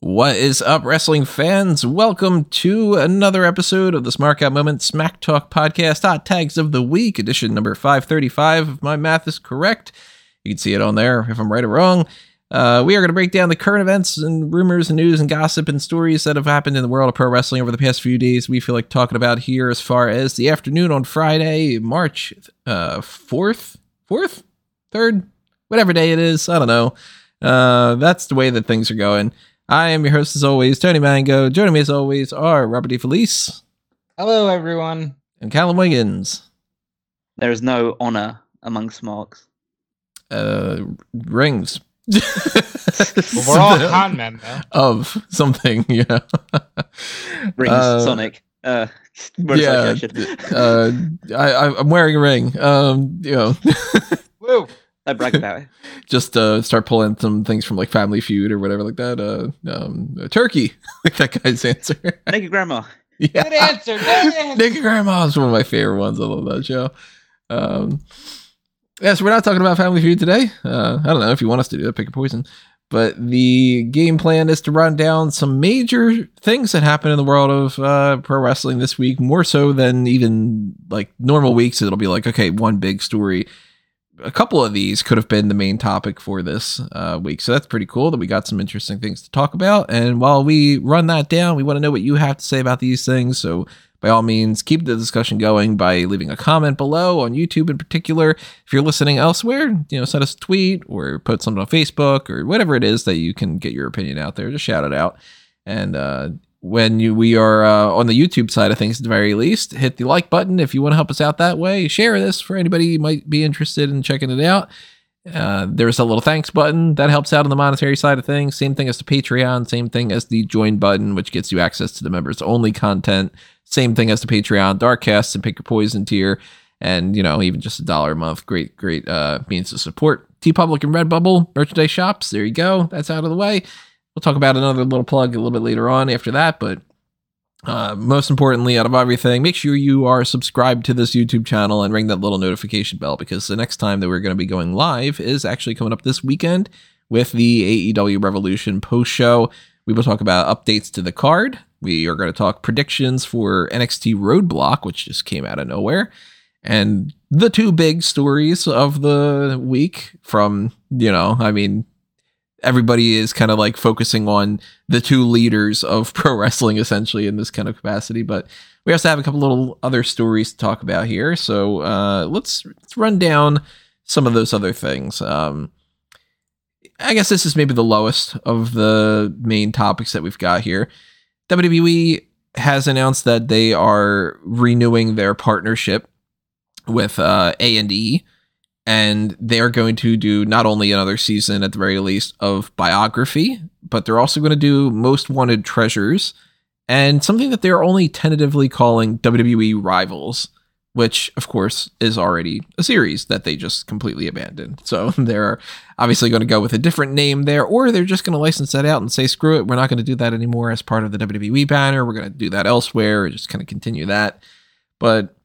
What is up, wrestling fans? Welcome to another episode of the Smart Moment Smack Talk Podcast Hot Tags of the Week, edition number 535. If my math is correct, you can see it on there if I'm right or wrong. Uh, we are going to break down the current events and rumors and news and gossip and stories that have happened in the world of pro wrestling over the past few days. We feel like talking about here as far as the afternoon on Friday, March uh, 4th, 4th, 3rd, whatever day it is. I don't know. Uh, that's the way that things are going. I am your host as always, Tony Mango. Joining me as always are Robert Felice, Hello, everyone. and Callum Wiggins. There is no honor among smarks. Uh, rings. Well, we're all con men, though. of something, you know. Rings, Uh, Sonic. Uh, yeah, uh, I, I, I'm wearing a ring. Um, you know, Woo! I brag about it. just uh, start pulling some things from like Family Feud or whatever like that. Uh, um, turkey, like that guy's answer. Thank Naked grandma. Good answer. Good answer. Naked Grandma is one of my favorite ones. I love that show. Um, yeah, so we're not talking about Family Feud today. Uh, I don't know if you want us to do that, pick your poison. But the game plan is to run down some major things that happen in the world of uh, pro wrestling this week, more so than even like normal weeks. It'll be like, okay, one big story. A couple of these could have been the main topic for this uh, week. So that's pretty cool that we got some interesting things to talk about. And while we run that down, we want to know what you have to say about these things. So by all means, keep the discussion going by leaving a comment below on YouTube in particular. If you're listening elsewhere, you know, send us a tweet or put something on Facebook or whatever it is that you can get your opinion out there. Just shout it out. And uh, when you, we are uh, on the YouTube side of things, at the very least, hit the like button if you want to help us out that way. Share this for anybody who might be interested in checking it out. Uh, there's a little thanks button that helps out on the monetary side of things. Same thing as the Patreon, same thing as the join button, which gets you access to the members only content. Same thing as the Patreon, Darkcast, and Pick Your Poison tier. And, you know, even just a dollar a month. Great, great uh, means to support. TeePublic and Redbubble merchandise shops. There you go. That's out of the way. We'll talk about another little plug a little bit later on after that. But uh, most importantly, out of everything, make sure you are subscribed to this YouTube channel and ring that little notification bell because the next time that we're going to be going live is actually coming up this weekend with the AEW Revolution post show. We will talk about updates to the card. We are going to talk predictions for NXT Roadblock, which just came out of nowhere, and the two big stories of the week from, you know, I mean, everybody is kind of like focusing on the two leaders of pro wrestling essentially in this kind of capacity but we also have a couple little other stories to talk about here. So uh, let's, let's run down some of those other things. Um, i guess this is maybe the lowest of the main topics that we've got here. Wwe has announced that they are renewing their partnership with uh, a&e and they're going to do not only another season at the very least of biography, but they're also going to do most wanted treasures and something that they're only tentatively calling WWE Rivals, which of course is already a series that they just completely abandoned. So they're obviously going to go with a different name there, or they're just going to license that out and say, screw it, we're not going to do that anymore as part of the WWE banner. We're going to do that elsewhere, or just kind of continue that. But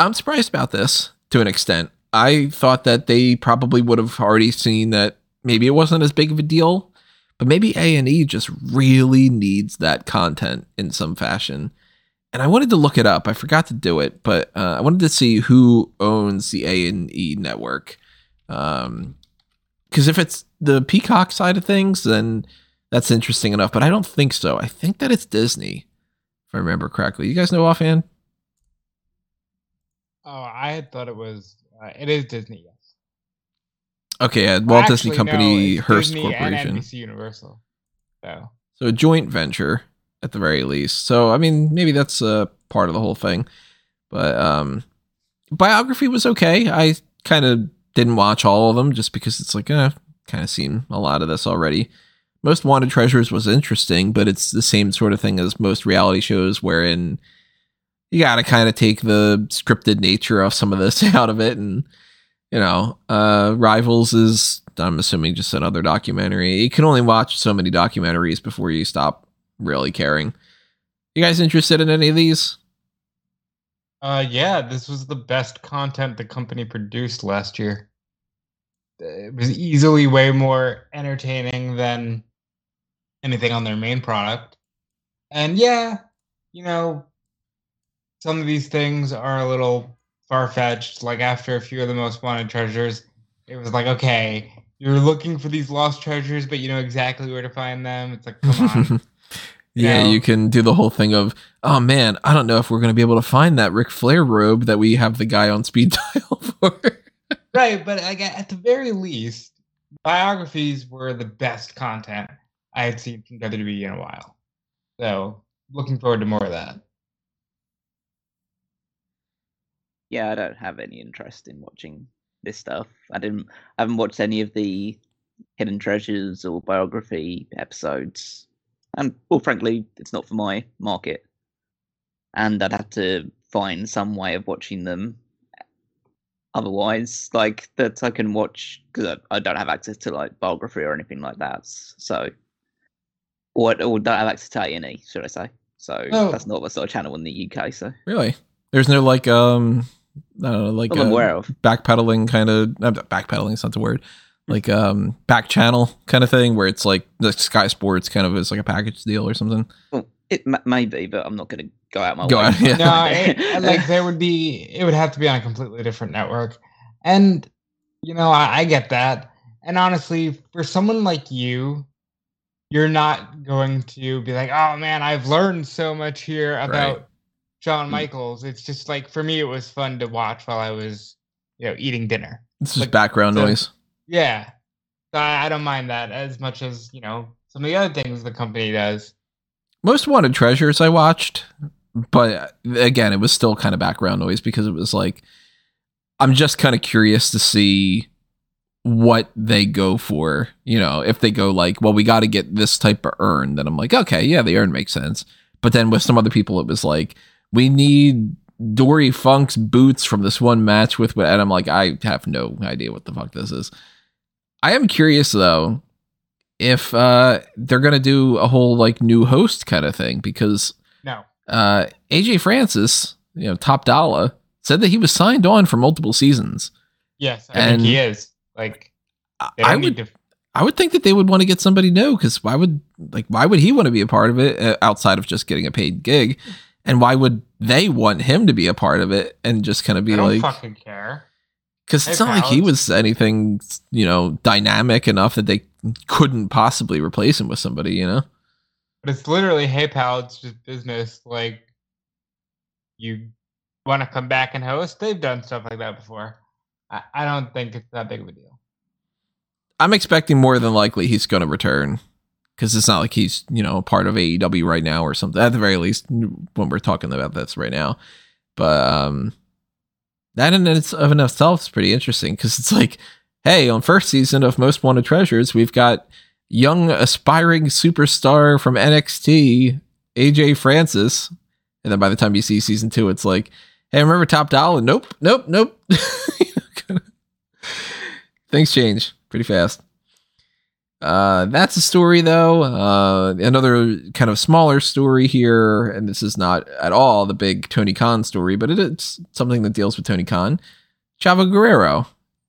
I'm surprised about this to an extent. I thought that they probably would have already seen that maybe it wasn't as big of a deal, but maybe A&E just really needs that content in some fashion. And I wanted to look it up. I forgot to do it, but uh, I wanted to see who owns the A&E network. Um, because if it's the Peacock side of things, then that's interesting enough. But I don't think so. I think that it's Disney, if I remember correctly. You guys know offhand? Oh, I had thought it was. Uh, it is Disney, yes. Okay, yeah, Well, Walt Disney actually, no, Company, it's Hearst Disney Corporation. NBC Universal. So So a joint venture at the very least. So I mean, maybe that's a part of the whole thing. But um biography was okay. I kind of didn't watch all of them just because it's like, eh, kind of seen a lot of this already. Most Wanted Treasures was interesting, but it's the same sort of thing as most reality shows wherein you got to kind of take the scripted nature of some of this out of it and you know, uh Rivals is I'm assuming just another documentary. You can only watch so many documentaries before you stop really caring. You guys interested in any of these? uh yeah, this was the best content the company produced last year. it was easily way more entertaining than anything on their main product. And yeah, you know, some of these things are a little far fetched. Like after a few of the most wanted treasures, it was like, okay, you're looking for these lost treasures, but you know exactly where to find them. It's like, come on. yeah, you can do the whole thing of, oh man, I don't know if we're going to be able to find that Ric Flair robe that we have the guy on speed dial for. right, but like at the very least, biographies were the best content I had seen from WWE in a while. So looking forward to more of that. Yeah, I don't have any interest in watching this stuff. I didn't. I haven't watched any of the hidden treasures or biography episodes, and well, frankly, it's not for my market. And I'd have to find some way of watching them. Otherwise, like that, I can watch because I, I don't have access to like biography or anything like that. So, or, or don't have access to A&E, should I say? So Oh. that's not the sort of channel in the UK. So really? There's no like, um, I don't know, like I'm uh, aware of. backpedaling kind of, backpedaling, it's not the word. Like um back channel kind of thing where it's like the Sky Sports kind of is like a package deal or something. Well, it m- may be, but I'm not going to go out my Go way. out, yeah. no, it, like there would be it would have to be on a completely different network. And you know, I, I get that. And honestly, for someone like you, you're not going to be like, oh man, I've learned so much here about Shawn Mm. Michaels. It's just like for me it was fun to watch while I was, you know, eating dinner. It's just Like, background so- noise. Yeah. So I, I don't mind that as much as, you know, some of the other things the company does. Most Wanted Treasures I watched, but again, it was still kind of background noise because it was like I'm just kind of curious to see what they go for. You know, if they go like, well, we got to get this type of urn, then I'm like, okay, yeah, the urn makes sense. But then with some other people, it was like, we need Dory Funk's boots from this one match with, what, and I'm like, I have no idea what the fuck this is. I am curious though if uh they're gonna do a whole like new host kind of thing because No. uh AJ Francis, you know, top dollar, said that he was signed on for multiple seasons. Yes, I And- think he is. Like I they I don't would to I would think that they would want to get somebody new because why would like why would he want to be a part of it uh, outside of just getting a paid gig, and why would they want him to be a part of it and just kind of be I don't like fucking care. because Hey, it's not like he was anything you know dynamic enough that they couldn't possibly replace him with somebody you know But it's literally, hey pal, it's just business. Like you want to come back and host? They've done stuff like that before. I, I don't think it's that big of a deal. I'm expecting more than likely he's going to return because it's not like he's you know part of AEW right now or something. At the very least, when we're talking about this right now, but um, that in its of itself is pretty interesting because it's like, hey, on first season of Most Wanted Treasures, we've got young aspiring superstar from NXT, AJ Francis, and then by the time you see season two, it's like, hey, remember Top Dollar? Nope, nope, nope. Things change pretty fast. Uh, that's a story though. Uh, another kind of smaller story here, and this is not at all the big Tony Khan story, but it is something that deals with Tony Khan. Chavo Guerrero.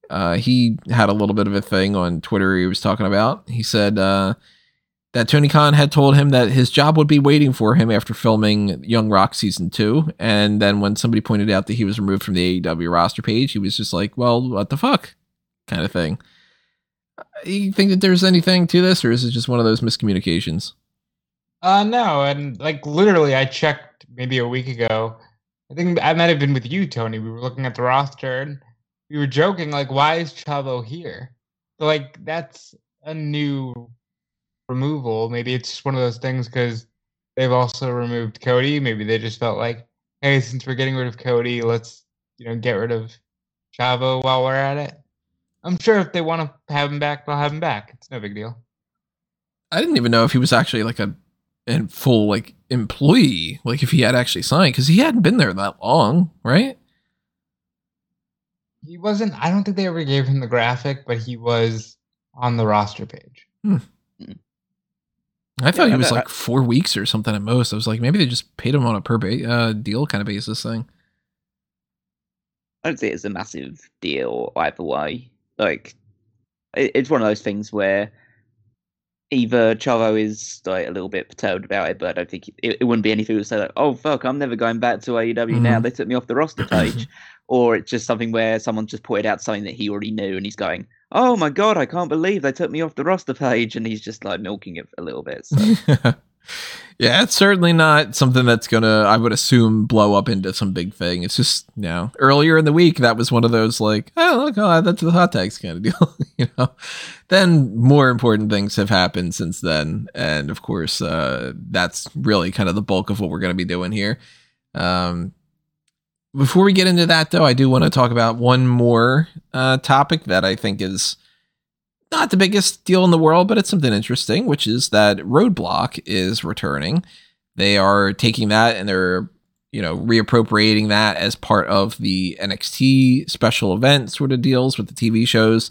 Uh, he had a little bit of a thing on Twitter he was talking about. He said uh, that Tony Khan had told him that his job would be waiting for him after filming Young Rock season two. And then when somebody pointed out that he was removed from the AEW roster page, he was just like, well, what the fuck? Kind of thing. You think that there's anything to this, or is it just one of those miscommunications? Uh, no, and like literally, I checked maybe a week ago. I think I might have been with you, Tony. We were looking at the roster and we were joking, like, why is Chavo here? So, like, that's a new removal. Maybe it's just one of those things because they've also removed Cody. Maybe they just felt like, hey, since we're getting rid of Cody, let's, you know, get rid of Chavo while we're at it. I'm sure if they want to have him back, they'll have him back. It's no big deal. I didn't even know if he was actually like a, a full like employee, like if he had actually signed, because he hadn't been there that long, right? He wasn't. I don't think they ever gave him the graphic, but he was on the roster page. I thought Yeah, he was that- like four weeks or something at most. I was like, maybe they just paid him on a per ba- uh, deal kind of basis thing. I don't think it's a massive deal either way. Like, it, it's one of those things where either Chavo is like a little bit perturbed about it, but I don't think it, it wouldn't be anything to say like, "Oh fuck, I'm never going back to AEW now. Mhm. They took me off the roster page," or it's just something where someone just pointed out something that he already knew, and he's going, "Oh my god, I can't believe they took me off the roster page," and he's just like milking it a little bit. So yeah, it's certainly not something that's gonna, I would assume, blow up into some big thing. It's just, you know, earlier in the week that was one of those like, oh look, oh, that's the hot tags kind of deal, you know. Then more important things have happened since then, and of course, uh, that's really kind of the bulk of what we're gonna be doing here. Um, before we get into that, though, I do want to talk about one more uh, topic that I think is not the biggest deal in the world, but it's something interesting, which is that Roadblock is returning. They are taking that and they're, you know, reappropriating that as part of the NXT special event sort of deals with the TV shows.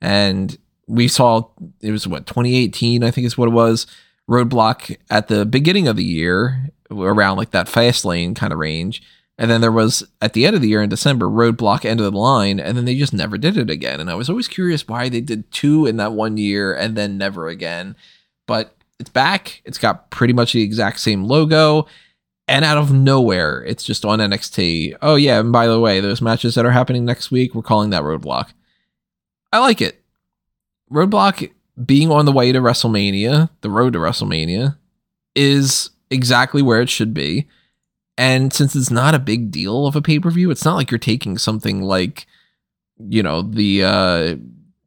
And we saw it was what 2018, I think is what it was. Roadblock at the beginning of the year, around like that fast lane kind of range. And then there was at the end of the year in December, Roadblock end of the line, and then they just never did it again. And I was always curious why they did two in that one year and then never again. But it's back. It's got pretty much the exact same logo. And out of nowhere, it's just on NXT. Oh, yeah. And by the way, those matches that are happening next week, we're calling that Roadblock. I like it. Roadblock being on the way to WrestleMania, the road to WrestleMania, is exactly where it should be. And since it's not a big deal of a pay per view, it's not like you're taking something like, you know, the uh,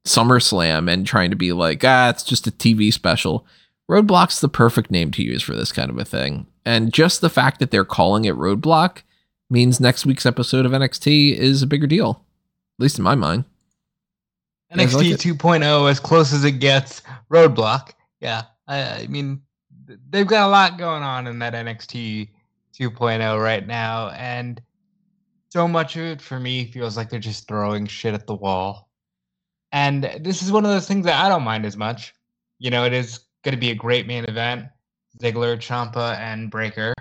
SummerSlam and trying to be like, ah, it's just a TV special. Roadblock's the perfect name to use for this kind of a thing. And just the fact that they're calling it Roadblock means next week's episode of NXT is a bigger deal, at least in my mind. Like NXT it? 2.0 as close as it gets. Roadblock. Yeah. I, I mean, they've got a lot going on in that NXT 2.0 right now. And so much of it for me feels like they're just throwing shit at the wall. And this is one of those things that I don't mind as much. You know, it is going to be a great main event Ziggler, Ciampa, and Breakker.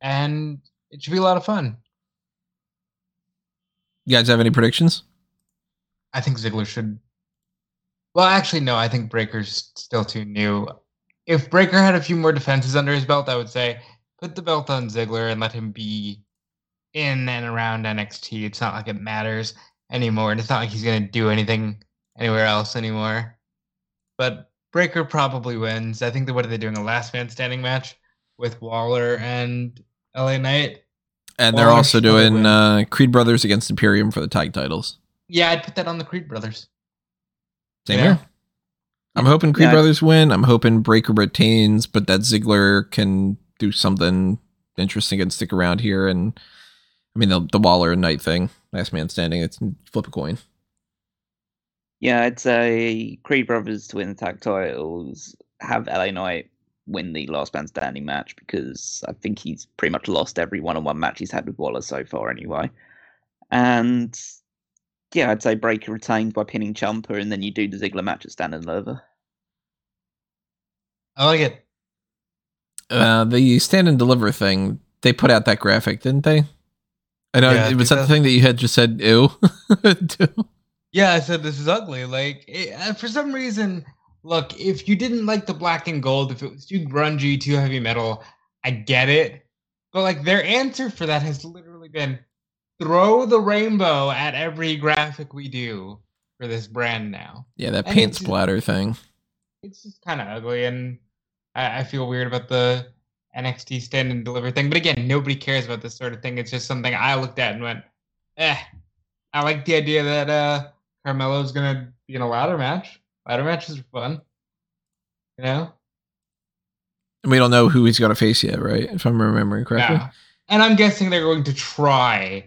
And it should be a lot of fun. You guys have any predictions? I think Ziggler should. Well, actually, no. I think Breakker's still too new. If Breakker had a few more defenses under his belt, I would say put the belt on Ziggler and let him be in and around NXT. It's not like it matters anymore, and it's not like he's gonna do anything anywhere else anymore. But Breakker probably wins. I think that what are they doing? A last man standing match with Waller and LA Knight. And they're also doing uh, Creed Brothers against Imperium for the tag titles. Yeah, I'd put that on the Creed brothers. Same Yeah. here. I'm hoping Creed Yeah. Brothers win. I'm hoping Breakker retains, but that Ziggler can do something interesting and stick around here. And I mean, the, the Waller and Knight thing, last man standing, it's flip a coin. yeah, I'd say Creed Brothers to win the tag titles, have LA Knight win the last man standing match because I think he's pretty much lost every one on one match he's had with Waller so far anyway. And yeah, I'd say Breakker retains by pinning Ciampa, and then you do the Ziggler match at Stand and Deliver. I like it. Uh, the stand and deliver thing, they put out that graphic, didn't they? I know Yeah, it was that the thing that you had just said, ew. Yeah, I said this is ugly. Like it, uh, for some reason, look, if you didn't like the black and gold, if it was too grungy, too heavy metal, I get it. But like their answer for that has literally been throw the rainbow at every graphic we do for this brand now. yeah, that And paint splatter thing. It's just kind of ugly, and I, I feel weird about the NXT stand and deliver thing. But again, nobody cares about this sort of thing. It's just something I looked at and went, eh. I like the idea that uh Carmelo's gonna be in a ladder match. Ladder matches are fun. You know? And we don't know who he's going to face yet, right? If I'm remembering correctly. Yeah. And I'm guessing they're going to try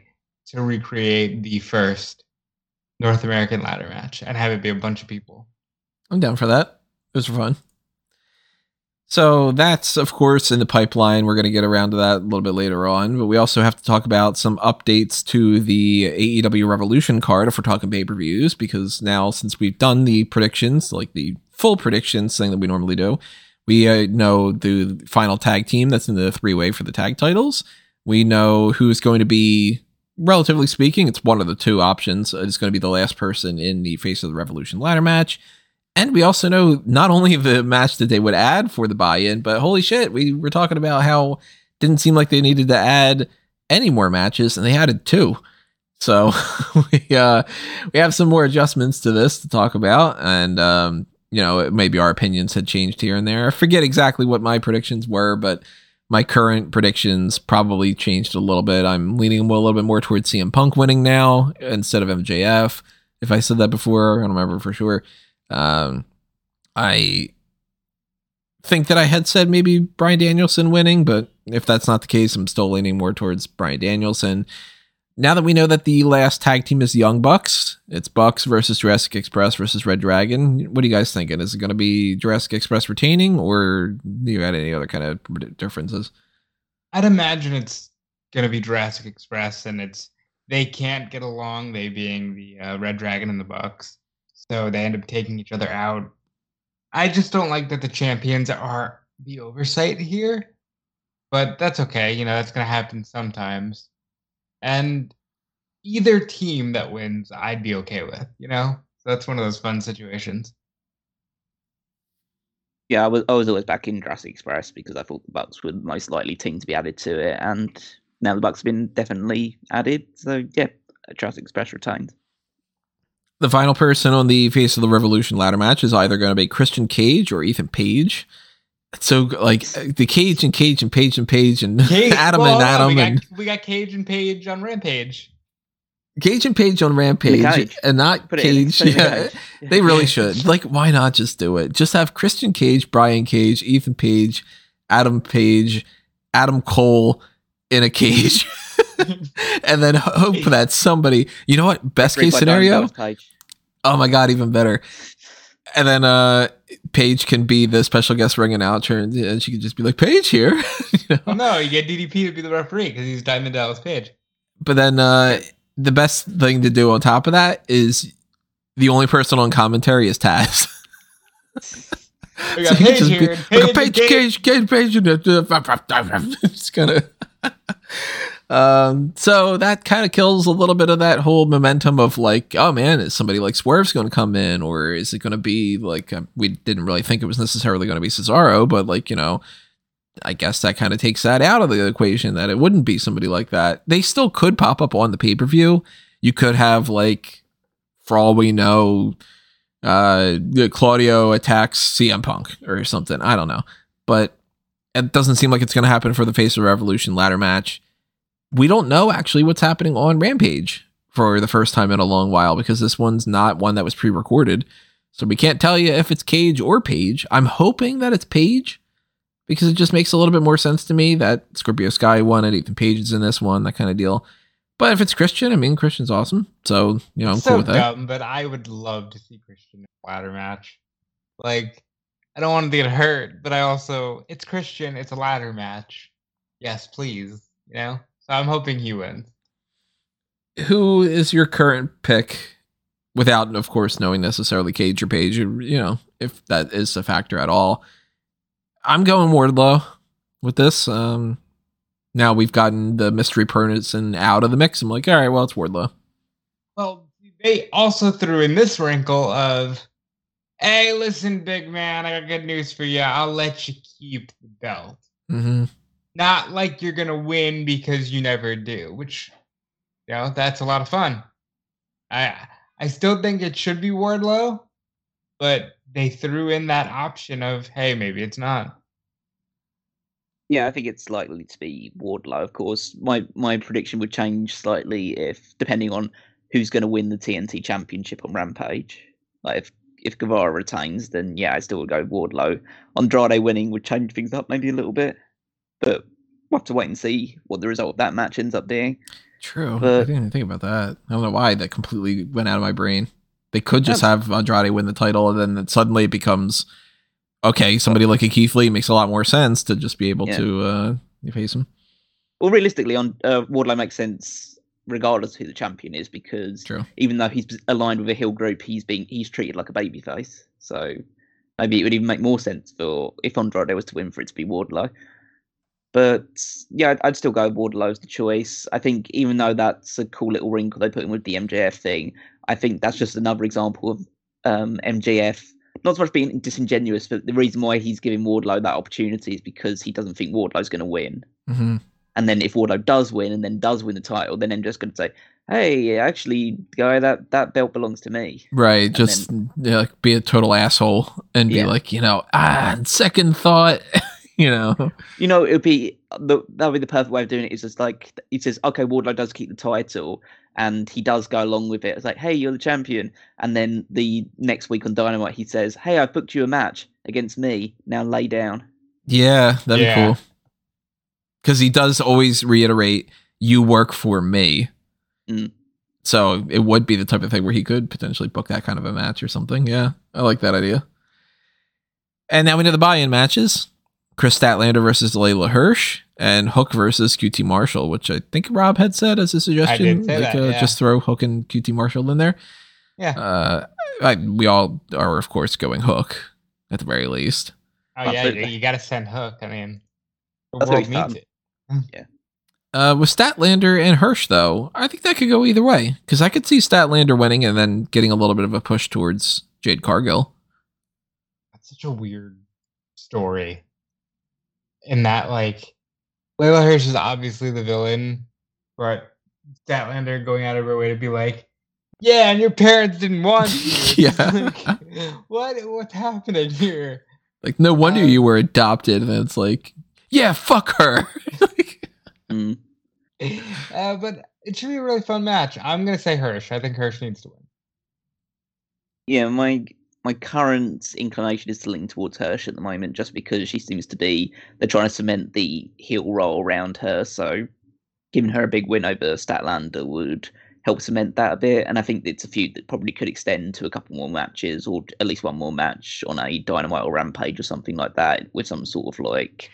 to recreate the first North American ladder match and have it be a bunch of people. I'm down for that. It was fun. So that's of course in the pipeline. We're going to get around to that a little bit later on, but we also have to talk about some updates to the AEW Revolution card if we're talking pay-per-views because now since we've done the predictions, like the full predictions thing that we normally do, we uh, know the final tag team that's in the three-way for the tag titles. We know who's going to be relatively speaking, it's one of the two options. It's going to be the last person in the Face of the Revolution ladder match. And we also know not only the match that they would add for the buy-in, but holy shit, we were talking about how didn't seem like they needed to add any more matches, and they added two. So we uh, we have some more adjustments to this to talk about, and um, you know maybe our opinions had changed here and there. I forget exactly what my predictions were, but my current predictions probably changed a little bit. I'm leaning a little bit more towards CM Punk winning now instead of MJF. If I said that before, I don't remember for sure. Um, I think that I had said maybe Bryan Danielson winning, but if that's not the case, I'm still leaning more towards Bryan Danielson. Now that we know that the last tag team is Young Bucks, it's Bucks versus Jurassic Express versus Red Dragon. What are you guys thinking? Is it going to be Jurassic Express retaining, or do you got any other kind of differences? I'd imagine it's going to be Jurassic Express, and it's they can't get along. They being the uh, Red Dragon and the Bucks, so they end up taking each other out. I just don't like that the champions are the oversight here, but that's okay. You know, that's going to happen sometimes. And either team that wins, I'd be okay with, you know? So that's one of those fun situations. Yeah, I was, I was always back in Jurassic Express because I thought the Bucks would most likely team to be added to it, and now the Bucks have been definitely added. So yeah, Jurassic Express retained the final person on the Face of the Revolution ladder match is either going to be Christian Cage or Ethan Page. So like uh, the Cage and Cage and Page and Page and Cage, Adam well, and Adam we got, and we got Cage and Page on Rampage. Cage and Page on Rampage and not Put Cage. Yeah, they really should. Like, why not just do it? Just have Christian Cage, Brian Cage, Ethan Page, Adam Page, Adam Cole in a cage. and then hope that somebody, you know what? Best case scenario. Oh my god, even better. And then uh Paige can be the special guest ring announcer, and, and she can just be like, "Paige here." you know? well, no, you get DDP to be the referee because he's Diamond Dallas Page. But then uh the best thing to do on top of that is the only person on commentary is Taz. We got so Paige here. Be, Paige, Paige, Cage, Cage, Page. It's gonna. Um, so that kind of kills a little bit of that whole momentum of like, oh man, is somebody like Swerve's going to come in, or is it going to be like uh, we didn't really think it was necessarily going to be Cesaro, but like you know, I guess that kind of takes that out of the equation that it wouldn't be somebody like that. They still could pop up on the pay per view. You could have like, for all we know, uh, Claudio attacks CM Punk or something. I don't know, but it doesn't seem like it's going to happen for the Face of Revolution ladder match we don't know actually what's happening on Rampage for the first time in a long while because this one's not one that was pre-recorded. So we can't tell you if it's Cage or Page. I'm hoping that it's Page because it just makes a little bit more sense to me that Scorpio Sky won and Ethan Page is in this one, that kind of deal. But if it's Christian, I mean Christian's awesome. So, you know, I'm so cool with dumb, that. But I would love to see Christian in a ladder match. Like, I don't want to get hurt, but I also it's Christian, it's a ladder match. Yes, please. You know? So I'm hoping he wins. Who is your current pick without, of course, knowing necessarily Cage or Page, you know, if that is a factor at all? I'm going Wardlow with this. Um, now we've gotten the mystery person out of the mix. I'm like, all right, well, it's Wardlow. Well, they also threw in this wrinkle of, hey, listen, big man, I got good news for you. I'll let you keep the belt. Mm-hmm not like you're gonna win because you never do, which you know that's a lot of fun. I I still think it should be Wardlow, but they threw in that option of hey maybe it's not. Yeah, I think it's likely to be Wardlow. Of course, my my prediction would change slightly if depending on who's going to win the TNT Championship on Rampage. Like if if Guevara retains, then yeah, I still would go Wardlow. Andrade winning would change things up maybe a little bit. But we'll have to wait and see what the result of that match ends up being. True. But, I didn't even think about that. I don't know why that completely went out of my brain. They could just have Andrade win the title, and then suddenly it becomes okay. Somebody like a Keith Lee makes a lot more sense to just be able yeah. to uh, face him. Well, realistically, on uh, Wardlow makes sense regardless of who the champion is because True. even though he's aligned with a heel group, he's being he's treated like a babyface. So maybe it would even make more sense for if Andrade was to win for it to be Wardlow. But yeah, I'd, still go Wardlow as the choice. I think even though that's a cool little wrinkle they put in with the MJF thing, I think that's just another example of um, MJF not so much being disingenuous, but the reason why he's giving Wardlow that opportunity is because he doesn't think Wardlow's going to win. hmm And then if Wardlow does win and then does win the title, then MJF's going to say, "Hey, actually, guy, that that belt belongs to me." Right. Just yeah, like, be a total asshole and be like, you know, ah, second thought, you know. You know, it would be the that would be the perfect way of doing it. Is just like he says, "Okay, Wardlow does keep the title." And he does go along with it. It's like, hey, you're the champion. And then the next week on Dynamite, he says, hey, I booked you a match against me. Now lay down. Yeah, that'd Yeah. be cool. Because he does always reiterate, "You work for me." Mm. So it would be the type of thing where he could potentially book that kind of a match or something. Yeah, I like that idea. And now we know the buy-in matches: Kris Statlander versus Leyla Hirsch, and Hook versus QT Marshall, which I think Rob had said as a suggestion. say that, uh, yeah. Just throw Hook and QT Marshall in there. Yeah. Uh, I, we all are, of course, going Hook at the very least. Oh yeah, Absolutely. you, you got to send Hook. I mean, the That's world really needs fun. it. Uh, with Statlander and Hirsch, though, I think that could go either way because I could see Statlander winning and then getting a little bit of a push towards Jade Cargill. That's such a weird story. In that, like, Leyla Hirsch is obviously the villain, but Statlander going out of her way to be like, "Yeah, and your parents didn't want you." Yeah. like, what? What's happening here? Like, no wonder Um, you were adopted. And it's like, yeah, fuck her. Mm. Uh, but it should be a really fun match. I'm gonna say Hirsch. I think Hirsch needs to win. Yeah, my my current inclination is to lean towards Hirsch at the moment, just because she seems to be they're trying to cement the heel role around her. So giving her a big win over Statlander would help cement that a bit. And I think it's a feud that probably could extend to a couple more matches, or at least one more match on a Dynamite or Rampage or something like that, with some sort of like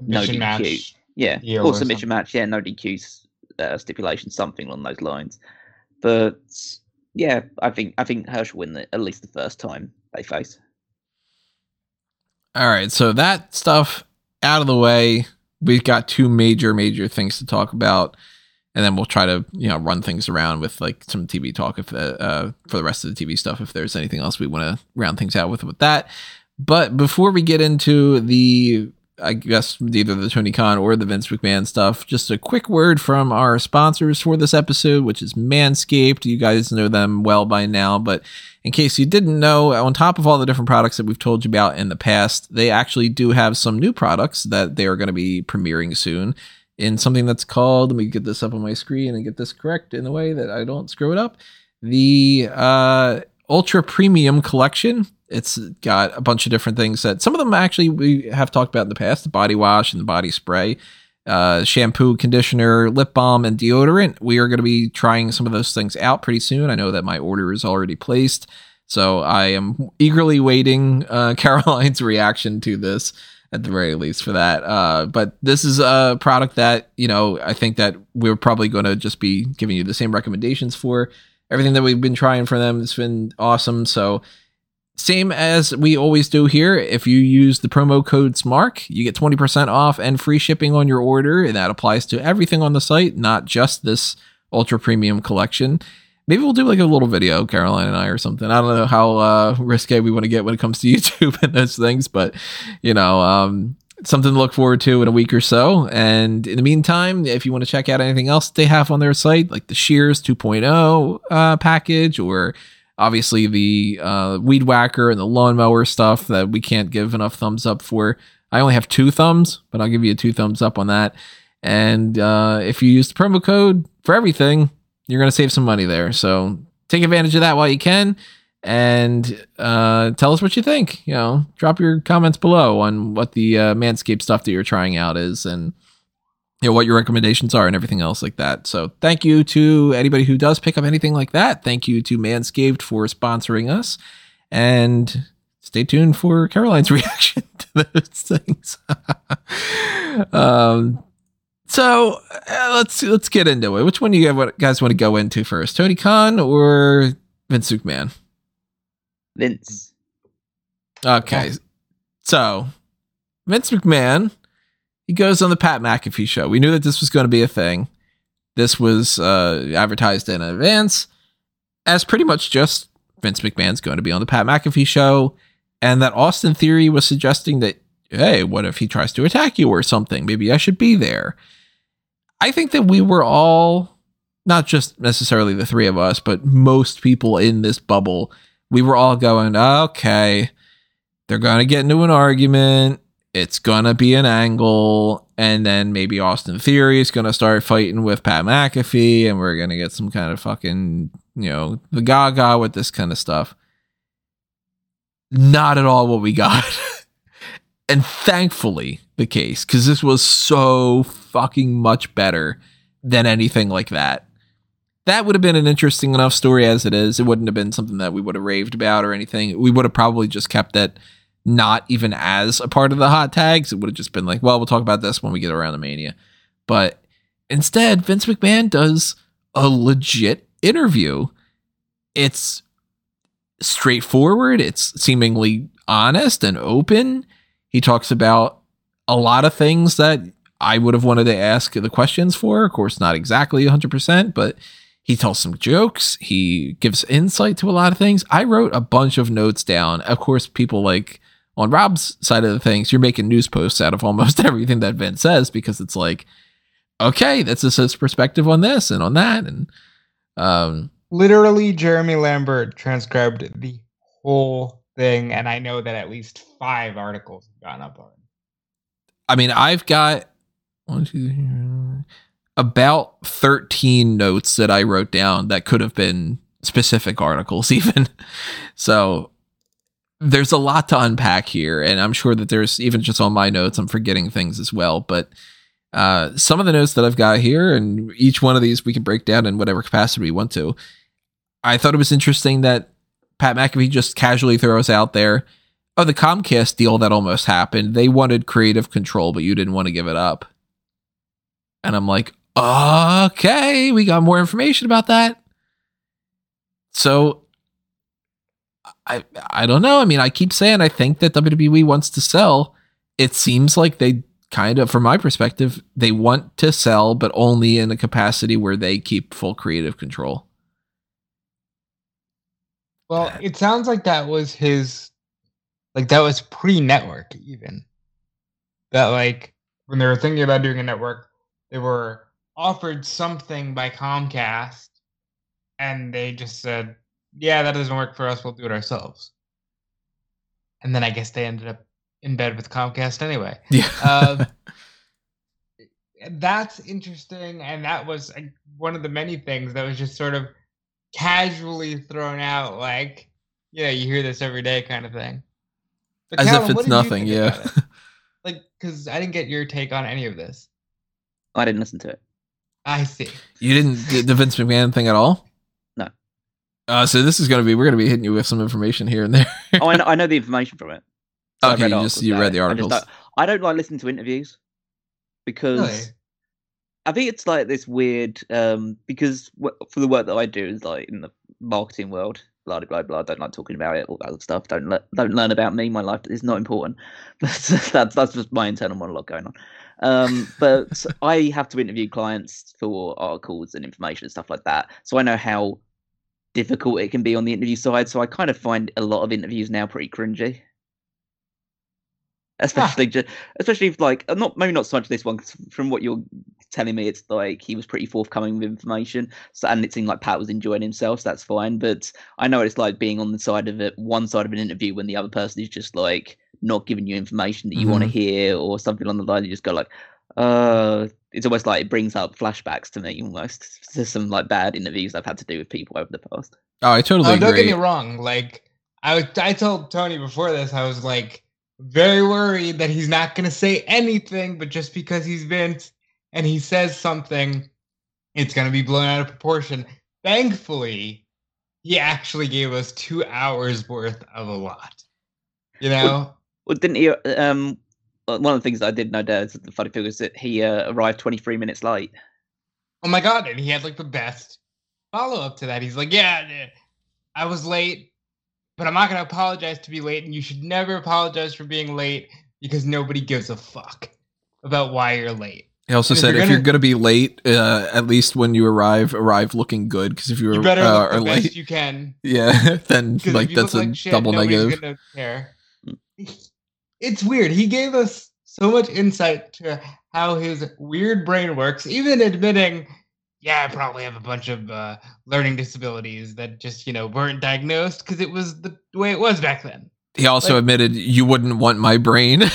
No DQ. match. yeah, or or submission match. Yeah, no DQ uh, stipulation, something along those lines. But yeah, I think I think Hirsch win the, at least the first time they face. All right, so that stuff out of the way. We've got two major, major things to talk about, and then we'll try to you know run things around with like some TV talk if the, uh, for the rest of the TV stuff. If there's anything else we want to round things out with with that. But before we get into the, I guess either the Tony Khan or the Vince McMahon stuff, just a quick word from our sponsors for this episode, which is Manscaped. You guys know them well by now, but in case you didn't know, on top of all the different products that we've told you about in the past, they actually do have some new products that they are going to be premiering soon in something that's called, let me get this up on my screen and get this correct in the way that I don't screw it up. The uh, Ultra Premium Collection. It's got a bunch of different things that some of them actually we have talked about in the past the body wash and the body spray uh, shampoo, conditioner, lip balm, and deodorant. We are going to be trying some of those things out pretty soon. I know that my order is already placed, so I am eagerly waiting uh, Caroline's reaction to this at the very least for that. Uh, but this is a product that you know I think that we're probably going to just be giving you the same recommendations for. Everything that we've been trying for them It's been awesome. So same as we always do here. If you use the promo code SMARK, you get 20% off and free shipping on your order. And that applies to everything on the site, not just this ultra premium collection. Maybe we'll do like a little video, Caroline and I, or something. I don't know how uh, risque we want to get when it comes to YouTube and those things, but you know, um, something to look forward to in a week or so. And in the meantime, if you want to check out anything else they have on their site, like the Shears 2.0 uh, package, or obviously the uh, weed whacker and the lawnmower stuff that we can't give enough thumbs up for. I only have two thumbs, but I'll give you a two thumbs up on that. And uh, if you use the promo code for everything, you're going to save some money there. So take advantage of that while you can and uh, tell us what you think. You know, drop your comments below on what the uh, Manscaped stuff that you're trying out is and you know what your recommendations are and everything else like that. So thank you to anybody who does pick up anything like that. Thank you to Manscaped for sponsoring us and stay tuned for Caroline's reaction to those things. um so uh, let's let's get into it. Which one do you guys want to go into first? Tony Khan or Vince McMahon? Vince. Okay. So, Vince McMahon, he goes on the Pat McAfee show. We knew that this was going to be a thing. This was uh, advertised in advance as pretty much just Vince McMahon's going to be on the Pat McAfee show, and that Austin Theory was suggesting that, hey, what if he tries to attack you or something? Maybe I should be there. I think that we were all, not just necessarily the three of us, but most people in this bubble, we were all going, okay, they're going to get into an argument. It's to be an angle. And then maybe Austin Theory is to start fighting with Pat McAfee, and we're to get some kind of fucking, you know, the gaga with this kind of stuff. Not at all what we got. and thankfully, the case, because this was so fucking much better than anything like that. That would have been an interesting enough story as it is. It wouldn't have been something that we would have raved about or anything. We would have probably just kept it not even as a part of the hot tags. It would have just been like, well, we'll talk about this when we get around to Mania. But instead, Vince McMahon does a legit interview. It's straightforward, it's seemingly honest and open. He talks about a lot of things that I would have wanted to ask the questions for. Of course, not exactly 100%, but he tells some jokes. He gives insight to a lot of things. I wrote a bunch of notes down. Of course, people like on Rob's side of the things, you're making news posts out of almost everything that Vince says because it's like, okay, that's his perspective on this and on that. And um, literally, Jeremy Lambert transcribed the whole thing. And I know that at least five articles have gone up on it. I mean, I've got one, two, three, about 13 notes that I wrote down that could have been specific articles, even. So there's a lot to unpack here. And I'm sure that there's even just on my notes, I'm forgetting things as well. But uh, some of the notes that I've got here, and each one of these we can break down in whatever capacity we want to. I thought it was interesting that Pat McAfee just casually throws out there oh, the Comcast deal that almost happened, they wanted creative control, but you didn't want to give it up. And I'm like, okay, we got more information about that. So I I don't know. I mean, I keep saying I think that WWE wants to sell. It seems like they kind of from my perspective, they want to sell but only in a capacity where they keep full creative control. Well, it sounds like that was his like that was pre-network even. That like when they were thinking about doing a network, they were offered something by Comcast and they just said, "Yeah, that doesn't work for us. We'll do it ourselves." And then I guess they ended up in bed with Comcast anyway. Yeah. uh, that's interesting, and that was like, one of the many things that was just sort of casually thrown out, like, you know, you hear this every day, kind of thing. But As Callum, if it's nothing, yeah. like, because I didn't get your take on any of this. I didn't listen to it. I see. You didn't the Vince McMahon thing at all? Uh, so this is going to be we're going to be hitting you with some information here and there. oh, I know, I know the information from it. Okay, you just you read the articles. I, don't, I don't like listening to interviews because really? I think it's like this weird. Um, because for the work that I do is like in the marketing world, blah blah blah. Don't like talking about it, all that stuff. Don't le- don't learn about me. My life is not important. That's that's just my internal monologue going on. Um, but I have to interview clients for articles and information and stuff like that. So I know how difficult it can be on the interview side. So I kind of find a lot of interviews now pretty cringy especially just, especially if like uh, not maybe not so much this one cause from what you're telling me it's like he was pretty forthcoming with information so and it seemed like pat was enjoying himself so that's fine but i know it's like being on the side of it one side of an interview when the other person is just like not giving you information that you mm-hmm. want to hear or something on the line you just go like uh it's almost like it brings up flashbacks to me almost to some like bad interviews i've had to do with people over the past oh i totally oh, don't get me wrong like i was i told tony before this i was like very worried that he's not going to say anything, but just because he's Vince and he says something, it's going to be blown out of proportion. Thankfully, he actually gave us two hours worth of a lot. You know? Well, well didn't he? Um, one of the things that I did know, Dad, the funny thing was that he uh, arrived 23 minutes late. Oh my God. And he had like the best follow up to that. He's like, yeah, I was late but I'm not going to apologize to be late, and you should never apologize for being late because nobody gives a fuck. about why you're late. He also And if said you're if you're gonna- be late, uh, at least when you arrive, arrive looking good. Because if you, You are better uh, look are best late, you can. yeah, then like that's a like shit, double nobody's negative. Gonna care. It's weird. He gave us so much insight to how his weird brain works, even admitting, yeah, I probably have a bunch of uh, learning disabilities that just you know weren't diagnosed because it was the way it was back then. He also like- admitted you wouldn't want my brain.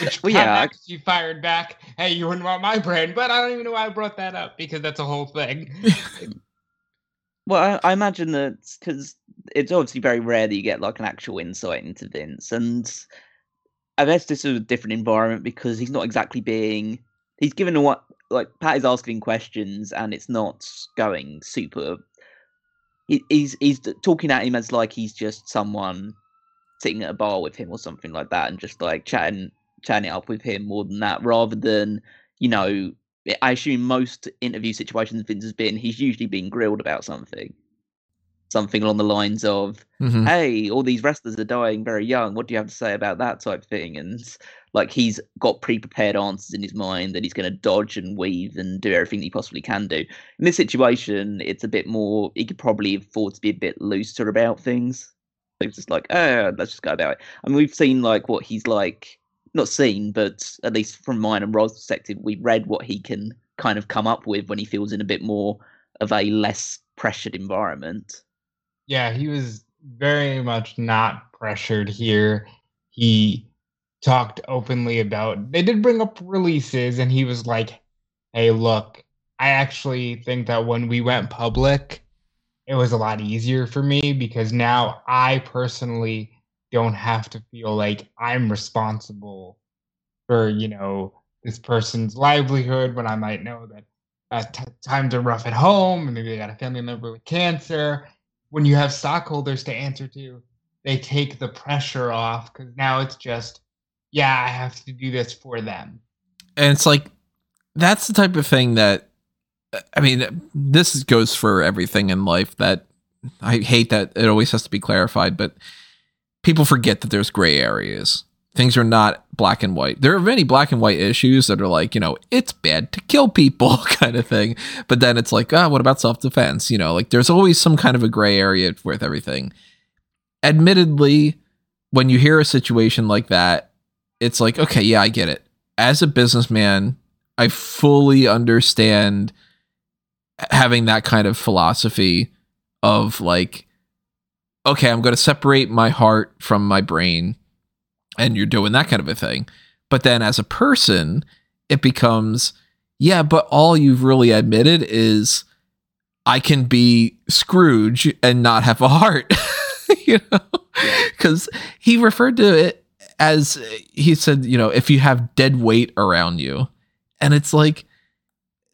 Which Well, yeah, I- she fired back. Hey, you wouldn't want my brain, but I don't even know why I brought that up because that's a whole thing. Well, I, I imagine that because it's obviously very rare that you get like an actual insight into Vince, and I guess this is a different environment because he's not exactly being. He's given a what like Pat is asking questions, and it's not going super. He, he's he's talking at him as like he's just someone sitting at a bar with him or something like that, and just like chatting chatting it up with him more than that, rather than you know I assume most interview situations Vince has been, he's usually being grilled about something. Something along the lines of, Mhm. hey, all these wrestlers are dying very young. What do you have to say about that type thing? And like he's got pre prepared answers in his mind that he's going to dodge and weave and do everything he possibly can do. In this situation, it's a bit more, he could probably afford to be a bit looser about things. Like just like, oh, let's just go about it. I mean, we've seen like what he's like not seen, but at least from mine and Rod's perspective, we read what he can kind of come up with when he feels in a bit more of a less pressured environment. Yeah, he was very much not pressured here. He talked openly about they did bring up releases and he was like, "Hey, look, I actually think that when we went public, it was a lot easier for me because now I personally don't have to feel like I'm responsible for, you know, this person's livelihood when I might know that t- times are rough at home and maybe they got a family member with cancer when you have stockholders to answer to, they take the pressure off because now it's just, yeah, I have to do this for them. and it's like that's the type of thing that i mean this goes for everything in life that i hate that it always has to be clarified but people forget that there's gray areas things are not black and white. There are many black and white issues that are like you know it's bad to kill people kind of thing. But then it's like ah what about self-defense? You know like there's always some kind of a gray area with everything. Admittedly when you hear a situation like that it's like okay yeah i get it. As a businessman, I fully understand having that kind of philosophy of like, okay, I'm going to separate my heart from my brain, and you're doing that kind of a thing. But then as a person, it becomes, yeah, but all you've really admitted is I can be Scrooge and not have a heart, you know? Because he referred to it as he said, you know, if you have dead weight around you, and it's like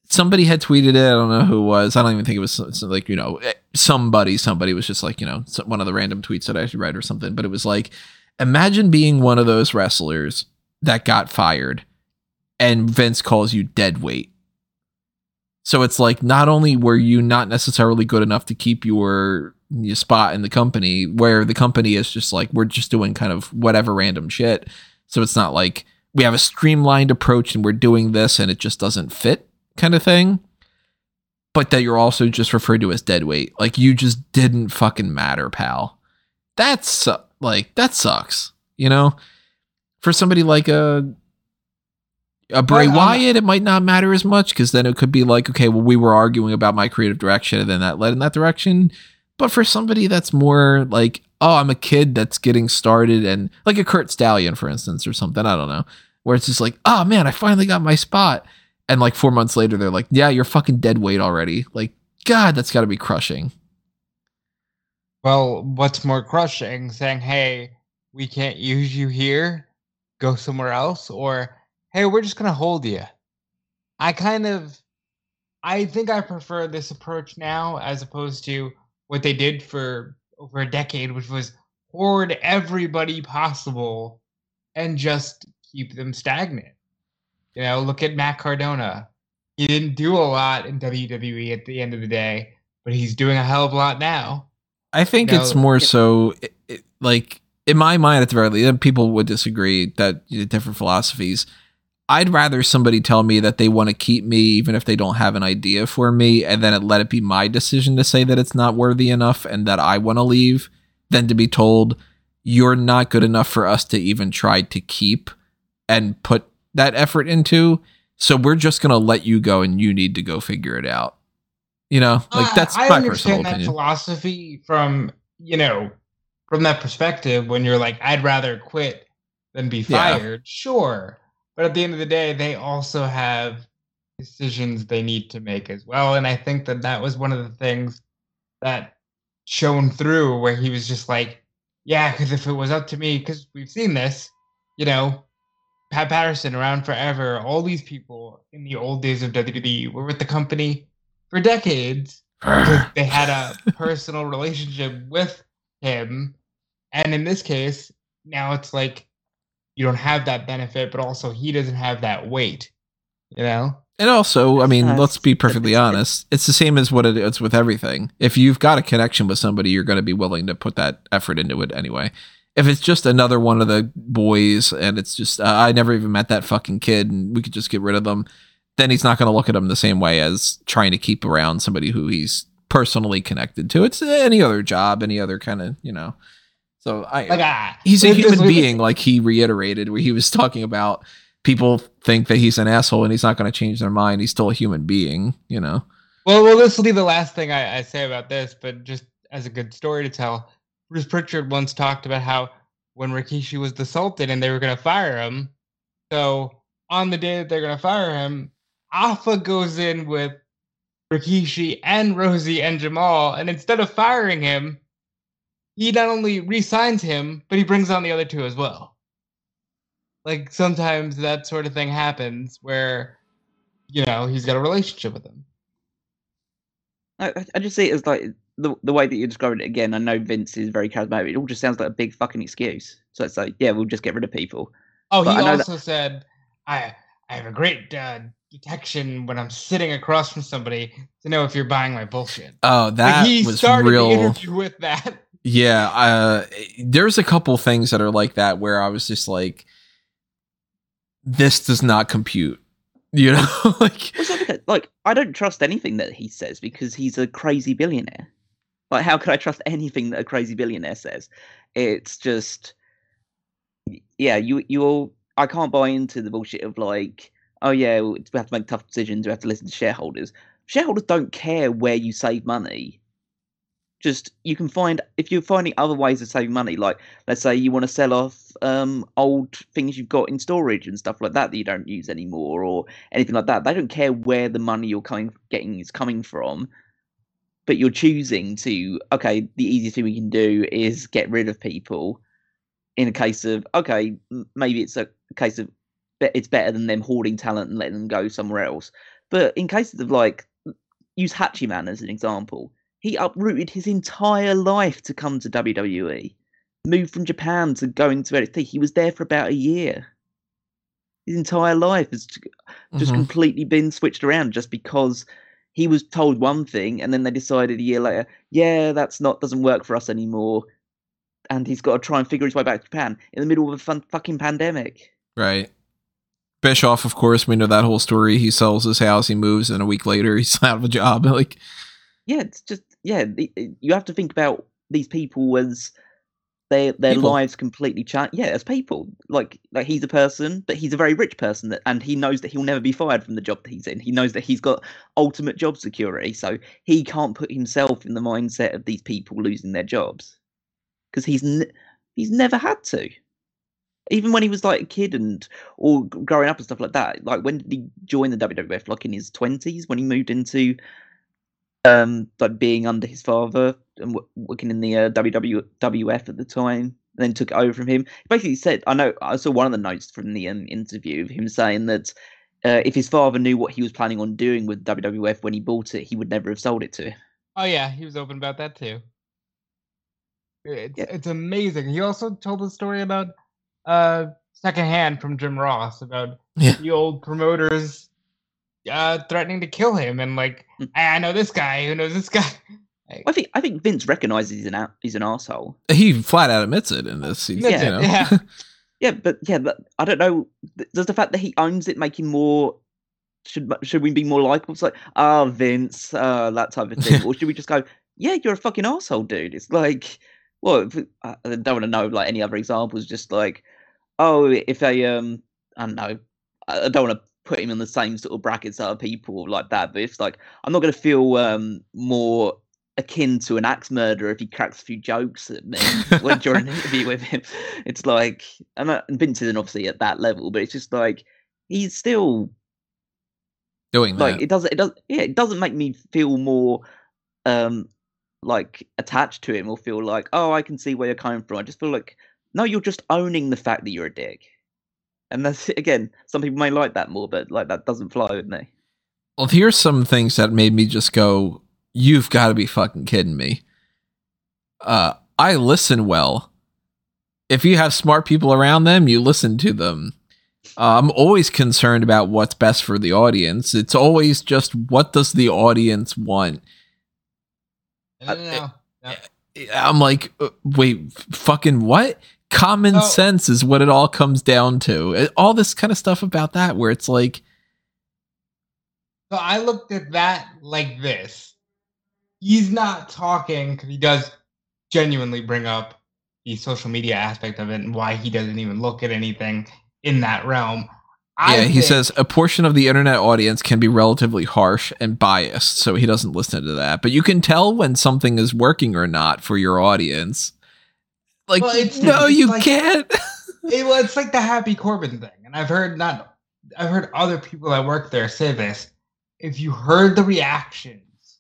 somebody had tweeted it. I don't know who it was. I don't even think it was like you know eh, somebody. Somebody was just like you know one of the random tweets that I should read or something. But it was like, imagine being one of those wrestlers that got fired, and Vince calls you dead weight. So it's like not only were you not necessarily good enough to keep your your spot in the company, where the company is just like we're just doing kind of whatever random shit. So it's not like we have a streamlined approach and we're doing this and it just doesn't fit kind of thing. But that you're also just referred to as dead weight. Like you just didn't fucking matter, pal. That's like that sucks. You know? For somebody like a a Bray um, Wyatt, it might not matter as much because then it could be like, okay, well, we were arguing about my creative direction and then that led in that direction. But for somebody that's more like, oh, I'm a kid that's getting started and like a Curt Stallion, for instance, or something, I don't know, where it's just like, oh man, I finally got my spot. And like four months later, they're like, yeah, you're fucking dead weight already. Like, God, that's got to be crushing. Well, what's more crushing? Saying, hey, we can't use you here, go somewhere else, or hey, we're just going to hold you. I kind of, I think I prefer this approach now as opposed to what they did for over a decade, which was hoard everybody possible and just keep them stagnant. You know, look at Matt Cardona. He didn't do a lot in WWE at the end of the day, but he's doing a hell of a lot now. I think it's more it- so it, it- like in my mind, at the very least, people would disagree that you know, different philosophies. I'd rather somebody tell me that they want to keep me, even if they don't have an idea for me, and then it, let it be my decision to say that it's not worthy enough and that I want to leave, than to be told you're not good enough for us to even try to keep and put that effort into. So we're just going to let you go and you need to go figure it out. You know, like uh, that's I my understand personal that opinion. philosophy from you know from that perspective when you're like I'd rather quit than be Yeah. fired. Sure, but at the end of the day, they also have decisions they need to make as well, and I think that that was one of the things that shone through where he was just like, yeah, because if it was up to me, because we've seen this, you know. Pat Patterson around forever. All these people in the old days of WWE were with the company for decades they had a personal relationship with him. And in this case, now it's like you don't have that benefit, but also he doesn't have that weight. You know? And also, I mean, let's be perfectly it's- honest. It's the same as what it is with everything. If you've got a connection with somebody, you're going to be willing to put that effort into it anyway. If it's just another one of the boys and it's just, uh, I never even met that fucking kid and we could just get rid of them, then he's not going to look at him the same way as trying to keep around somebody who he's personally connected to. It's any other job, any other kind of, you know. So I, Like ah, he's a human being like he reiterated where he was talking about people think that he's an asshole and he's not going to change their mind he's still a human being you know Well, well, this will be the last thing I, I say about this, but just as a good story to tell, Bruce Prichard once talked about how when Rikishi was the Sultan and they were going to fire him, so on the day that they're going to fire him, Alpha goes in with Rikishi and Rosie and Jamal, and instead of firing him, he not only re-signs him, but he brings on the other two as well. Like sometimes that sort of thing happens where, you know, he's got a relationship with them. I, I- just see it as like the the way that you're describing it again. I know Vince is very charismatic. It all just sounds like a big fucking excuse. So it's like, yeah, we'll just get rid of people. Oh, But he know that- also said, "I I have a great uh, detection when I'm sitting across from somebody to know if you're buying my bullshit." oh that like he was started the real interview with that. yeah uh there's a couple things that are like that where i was just like this does not compute you know like Also, like I don't trust anything that he says because he's a crazy billionaire. Like, how could I trust anything that a crazy billionaire says? It's just, yeah, you you all. I can't buy into the bullshit of like, oh yeah, we have to make tough decisions. We have to listen to shareholders. Shareholders don't care where you save money. Just you can find if you're finding other ways of saving money, like let's say you want to sell off um, old things you've got in storage and stuff like that that you don't use anymore, or anything like that. They don't care where the money you're coming getting is coming from, but you're choosing to okay. The easiest thing we can do is get rid of people. In a case of okay, maybe it's a case of it's better than them hoarding talent and letting them go somewhere else. But in cases of like use Hachiman as an example, he uprooted his entire life to come to WWE. Moved from Japan to going to NXT. He was there for about a year. His entire life has just Mhm. completely been switched around just because he was told one thing and then they decided a year later, yeah, that's not doesn't work for us anymore. And he's got to try and figure his way back to Japan in the middle of a fun, fucking pandemic. right bischoff of course we know that whole story he sells his house he moves and a week later he's out of a job like Yeah, it's just yeah. the- uh, You have to think about these people as their their People. lives completely change. Yeah, as people. Like like he's a person, but he's a very rich person, that, and he knows that he'll never be fired from the job that he's in. He knows that he's got ultimate job security, so he can't put himself in the mindset of these people losing their jobs because he's n- he's never had to. Even when he was like a kid and or growing up and stuff like that. Like when did he join the WWF? Like in his twenties when he moved into um like being under his father and w- working in the uh, WWF at the time and then took it over from him he basically said i know i saw one of the notes from the um, interview of him saying that uh, if his father knew what he was planning on doing with WWF when he bought it, he would never have sold it to him. Oh yeah, he was open about that too. It's Yeah. it's amazing. He also told a story about uh secondhand from Jim Ross about Yeah. the old promoters uh threatening to kill him and like Mm. I I know this guy who knows this guy Like, I think I think Vince recognizes he's an a- he's an asshole. He flat out admits it in this season. Admits you know? yeah. Yeah, but yeah, but I don't know. Does the fact that he owns it make him more? Should should we be more likable? It's like, ah, Vince, uh, that type of thing, or should we just go, yeah, you're a fucking asshole, dude? It's like, well, if, I I don't want to know like any other examples. Just like, oh, if they um, I don't know, I I don't want to put him in the same sort of brackets as other people like that. But it's like, I'm not going to feel um more akin to an axe murderer if he cracks a few jokes at me when during an interview with him. It's like, and, and Vince isn't obviously at that level, but it's just like he's still Doing that. like it doesn't it does yeah it doesn't make me feel more um like attached to him or feel like oh I can see where you're coming from. I just feel like no, you're just owning the fact that you're a dick. And that's again, some people may like that more, but like that doesn't fly with me. Well, here's some things that made me just go, "You've got to be fucking kidding me." Uh, I listen well. If you have smart people around them, you listen to them. Uh, I'm always concerned about what's best for the audience. It's always just what does the audience want. No, no, no. no. I'm like, uh, wait, fucking what? Common No. sense is what it all comes down to. Eh, all this kind of stuff about that, where it's like, So I looked at that like this. He's not talking because he does genuinely bring up the social media aspect of it and why he doesn't even look at anything in that realm. I yeah, he says a portion of the internet audience can be relatively harsh and biased, so he doesn't listen to that. But you can tell when something is working or not for your audience. Like, Well, it's- no, it's you like- can't. it, well, it's like the Happy Corbin thing, and I've heard not, I've heard other people that work there say this. If you heard the reactions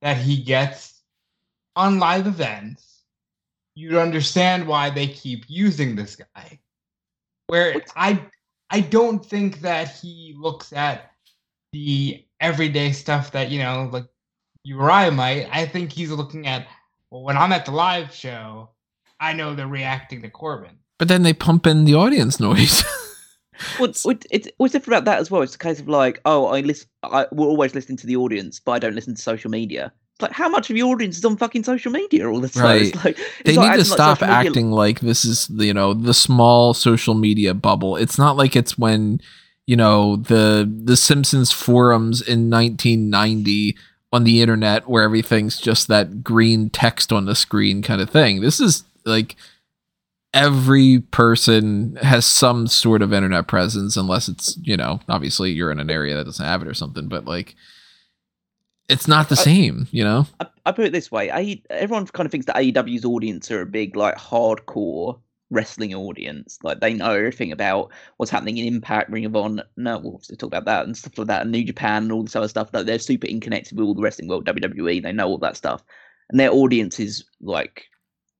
that he gets on live events, you'd understand why they keep using this guy. Where I, I don't think that he looks at the everyday stuff that you know, like you or I might. I think he's looking at well, when I'm at the live show, I know they're reacting to Corbin. but then they pump in the audience noise. Well, it- it's what's different about that as well. It's a case of like, oh, I listen. I will always listen to the audience, but I don't listen to social media. Like how much of your audience is on fucking social media all the time? Right. It's like they it's not need to like stop acting like this is you know the small social media bubble it's not like it's when you know the the simpsons forums in 1990 on the internet where everything's just that green text on the screen kind of thing this is like every person has some sort of internet presence unless it's you know obviously you're in an area that doesn't have it or something but like it's not the I- same you know I, I put it this way: A, everyone kind of thinks that AEW's audience are a big, like, hardcore wrestling audience. Like they know everything about what's happening in Impact, Ring of Honor. No, we'll obviously talk about that and stuff like that, and New Japan and all this other stuff. That they're super in connected with all the wrestling world, WWE. They know all that stuff, and their audience is like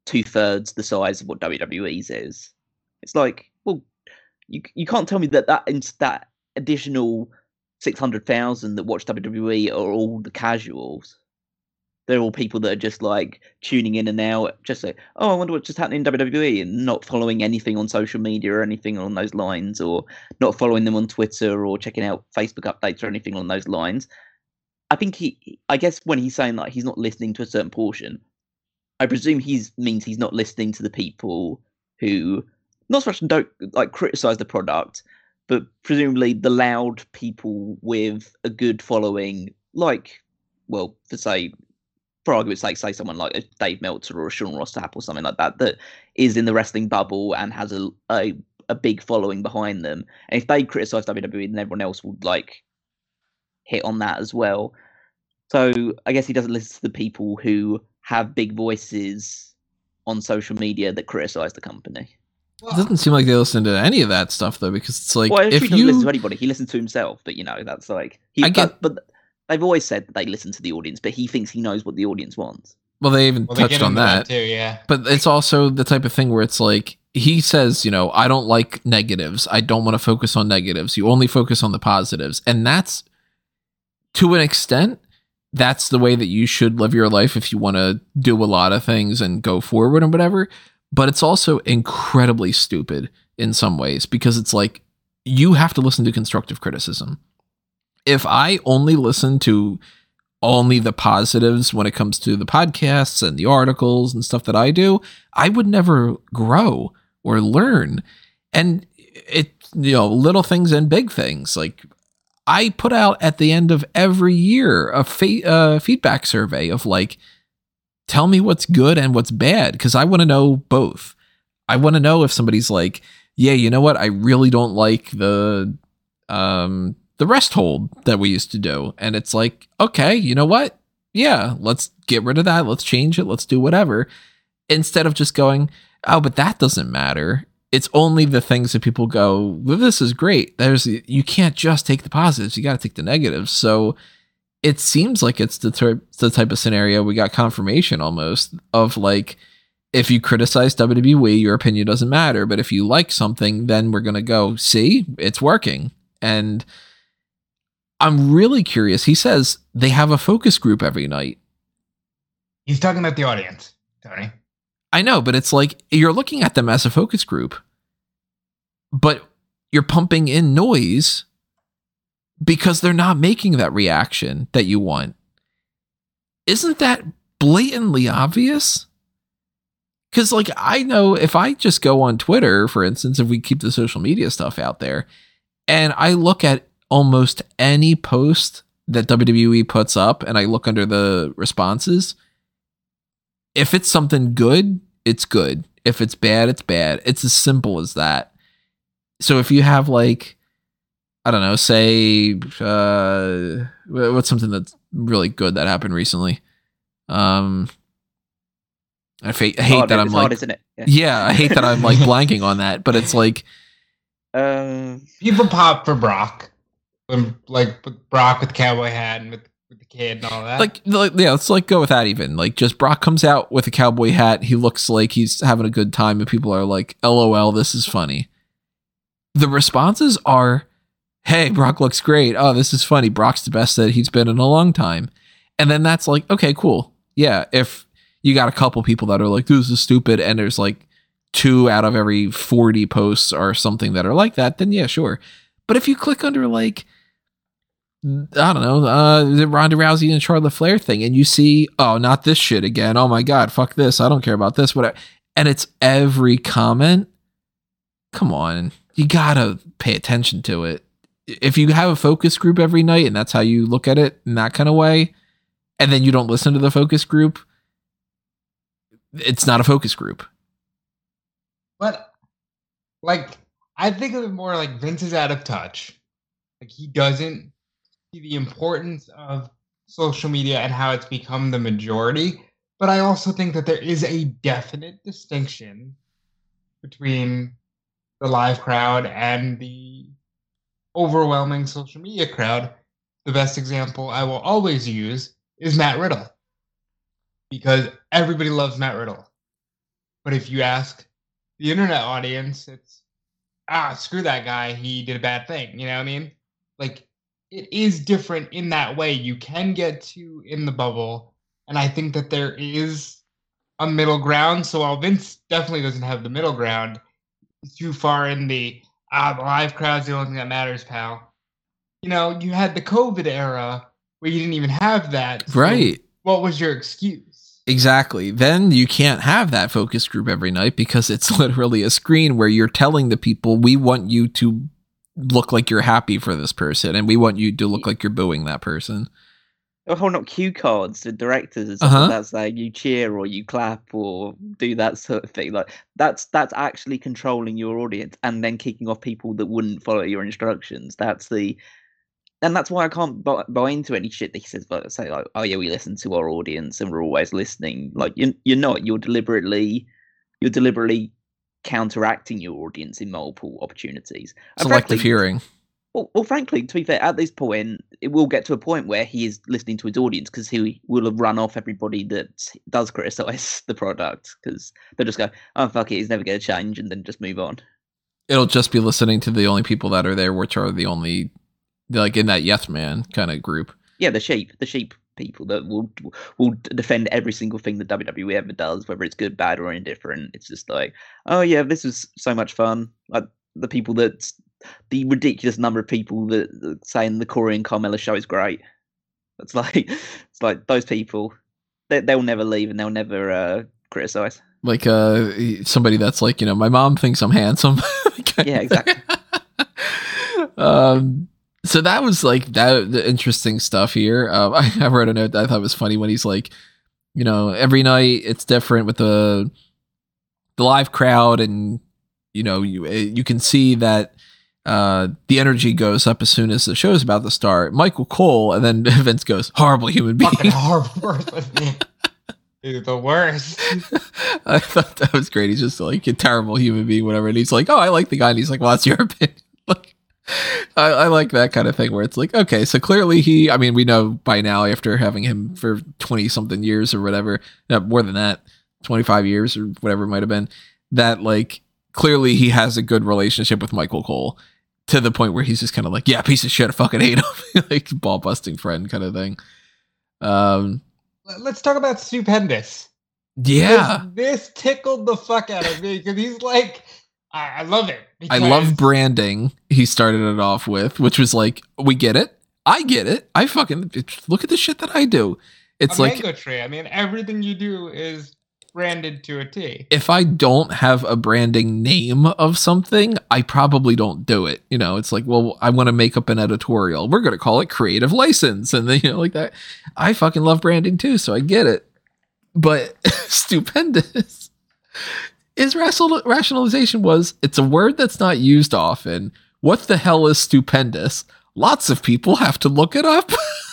two thirds the size of what WWE's is. It's like, well, you you can't tell me that that that additional six hundred thousand that watch WWE are all the casuals. They're all people that are just like tuning in and now just like, oh, I wonder what's just happening in WWE and not following anything on social media or anything along those lines, or not following them on Twitter or checking out Facebook updates or anything along those lines. I think he, I guess when he's saying like he's not listening to a certain portion, I presume he's means he's not listening to the people who not so much don't like criticize the product, but presumably the loud people with a good following, like, well, for say, for argument's sake, say someone like a Dave Meltzer or a Sean Ross or something like that, that is in the wrestling bubble and has a a, a big following behind them. And if they criticize WWE, then everyone else would like hit on that as well. So I guess he doesn't listen to the people who have big voices on social media that criticize the company. It doesn't seem like they listen to any of that stuff though, because it's like well, if if he doesn't you listen to anybody, he listens to himself. But you know, that's like he. I get- but, but they've always said that they listen to the audience, but he thinks he knows what the audience wants. well, they even Well, they touched get on that. too, yeah. But it's also the type of thing where it's like he says, you know, I don't like negatives. I don't want to focus on negatives. You only focus on the positives, and that's to an extent. That's the way that you should live your life if you want to do a lot of things and go forward and whatever. But it's also incredibly stupid in some ways because it's like you have to listen to constructive criticism. If I only listen to only the positives when it comes to the podcasts and the articles and stuff that I do, I would never grow or learn. And it, you know, little things and big things. Like I put out at the end of every year a fa- uh, feedback survey of like, tell me what's good and what's bad because I want to know both. I want to know if somebody's like, yeah, you know what? I really don't like the um the rest hold that we used to do. And it's like, okay, you know what? Yeah, let's get rid of that. Let's change it. Let's do whatever. Instead of just going, oh, but that doesn't matter. It's only the things that people go, well, this is great. There's you can't just take the positives. You got to take the negatives. So it seems like it's the, ter- the type of scenario we got confirmation almost of like if you criticize WWE, your opinion doesn't matter. But if you like something, then we're gonna go, see, it's working. And I'm really curious. He says they have a focus group every night. He's talking about the audience, Tony. I know, but it's like you're looking at them as a focus group, but you're pumping in noise because they're not making that reaction that you want. Isn't that blatantly obvious? Because, like, I know if I just go on Twitter, for instance, if we keep the social media stuff out there, and I look at almost any post that WWE puts up and I look under the responses, if it's something good, it's good. If it's bad, it's bad. It's as simple as that. So if you have like I don't know, say uh what's something that's really good that happened recently? Um I, fa- I hate Hard, that I'm like hard, isn't it? Yeah. yeah, I hate that I'm like blanking on that, but it's like Um, People pop for Brock, when like with Brock with the cowboy hat and with, with the kid and all that. like, like yeah let's like go with that even like just brock comes out with a cowboy hat he looks like he's having a good time and people are like lol this is funny the responses are hey brock looks great oh this is funny brock's the best that he's been in a long time and then that's like okay cool yeah if you got a couple people that are like this is stupid and there's like two out of every 40 posts or something that are like that then yeah sure but if you click under like I don't know, uh, the Ronda Rousey and Charlotte Flair thing, and you see, oh, not this shit again. Oh my god, fuck this. I don't care about this. Whatever. And it's every comment. Come on, you gotta pay attention to it. If you have a focus group every night, and that's how you look at it in that kind of way, and then you don't listen to the focus group, it's not a focus group. But like I think of it more like Vince is out of touch. Like he doesn't see the importance of social media and how it's become the majority. But I also think that there is a definite distinction between the live crowd and the overwhelming social media crowd. The best example I will always use is Matt Riddle. Because everybody loves Matt Riddle. But if you ask the internet audience, it's ah, screw that guy. He did a bad thing. You know what I mean? Like it is different in that way. You can get to in the bubble, and I think that there is a middle ground. So while Vince definitely doesn't have the middle ground, too far in the ah, the live crowd's the only thing that matters, pal. You know, you had the COVID era where you didn't even have that. so Right. What was your excuse? Exactly. Then you can't have that focus group every night because it's literally a screen where you're telling the people, we want you to look like you're happy for this person and we want you to look like you're booing that person. Or hold up cue cards to directors Uh-huh. like you cheer or you clap or do that sort of thing. Like that's that's actually controlling your audience and then kicking off people that wouldn't follow your instructions. That's the and that's why I can't buy, buy into any shit that he says. Like say like, oh yeah, we listen to our audience and we're always listening. Like you you're not. You're deliberately you're deliberately counteracting your audience in multiple opportunities. Selective hearing. Well, well, frankly, to be fair, at this point, it will get to a point where he is listening to his audience because he will have run off everybody that does criticize the product because they'll just go, "Oh fuck it, he's never going to change," and then just move on. It'll just be listening to the only people that are there, which are the only, like in that yes man kind of group. Yeah, the sheep, the sheep people that will will defend every single thing that WWE ever does, whether it's good, bad, or indifferent. It's just like, oh yeah, this was so much fun. Like the people that, the ridiculous number of people that, saying the Corey and Carmella show is great. It's like it's like those people, they, they'll never leave and they'll never uh, criticize. Like uh, somebody that's like, you know, my mom thinks I'm handsome. Yeah, exactly. um, so that was like that the interesting stuff here. Um, I, I wrote a note that I thought was funny when he's like, you know, every night it's different with the the live crowd, and you know, you eh, you can see that uh, the energy goes up as soon as the show's about to start. Michael Cole, and then Vince goes, horrible human being. Fucking horrible. Dude, the worst. I thought that was great. He's just like a terrible human being, whatever. And he's like, "Oh, I like the guy." And he's like, "Well, that's your opinion." like, I, I like that kind of thing where it's like, okay, so clearly he. I mean, we know by now after having him for twenty something years or whatever, no, more than that, twenty five years or whatever it might have been, that like clearly he has a good relationship with Michael Cole to the point where he's just kind of like, yeah, piece of shit, I fucking hate him, like ball busting friend kind of thing. Um, Let's talk about Stupendous. yeah. This, this tickled the fuck out of me because he's like, I, I love it. I love branding. He started it off with, which was like, we get it. I get it. I fucking look at the shit that I do. It's a like mango tree. I mean, everything you do is branded to a T. if I don't have a branding name of something, I probably don't do it. You know, it's like, well, I want to make up an editorial. We're going to call it creative license. And then, you know, like that. I fucking love branding too. So I get it. But stupendous. His rational, rationalization was it's a word that's not used often. What the hell is stupendous? Lots of people have to look it up.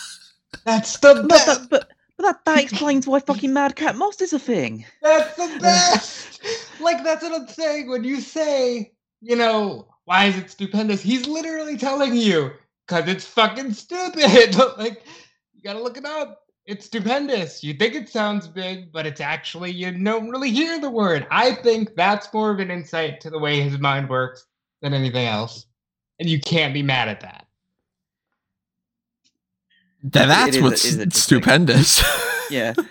That's the best. that, but, but that, that explains why fucking Madcap Moss is a thing. That's the best. like that's what I'm saying. When you say, you know, why is it stupendous? He's literally telling you because it's fucking stupid. like you gotta look it up. It's stupendous. You think it sounds big, but it's actually you don't really hear the word. I think that's more of an insight to the way his mind works than anything else, and you can't be mad at that. Th- That's is what's it is stupendous. Yeah.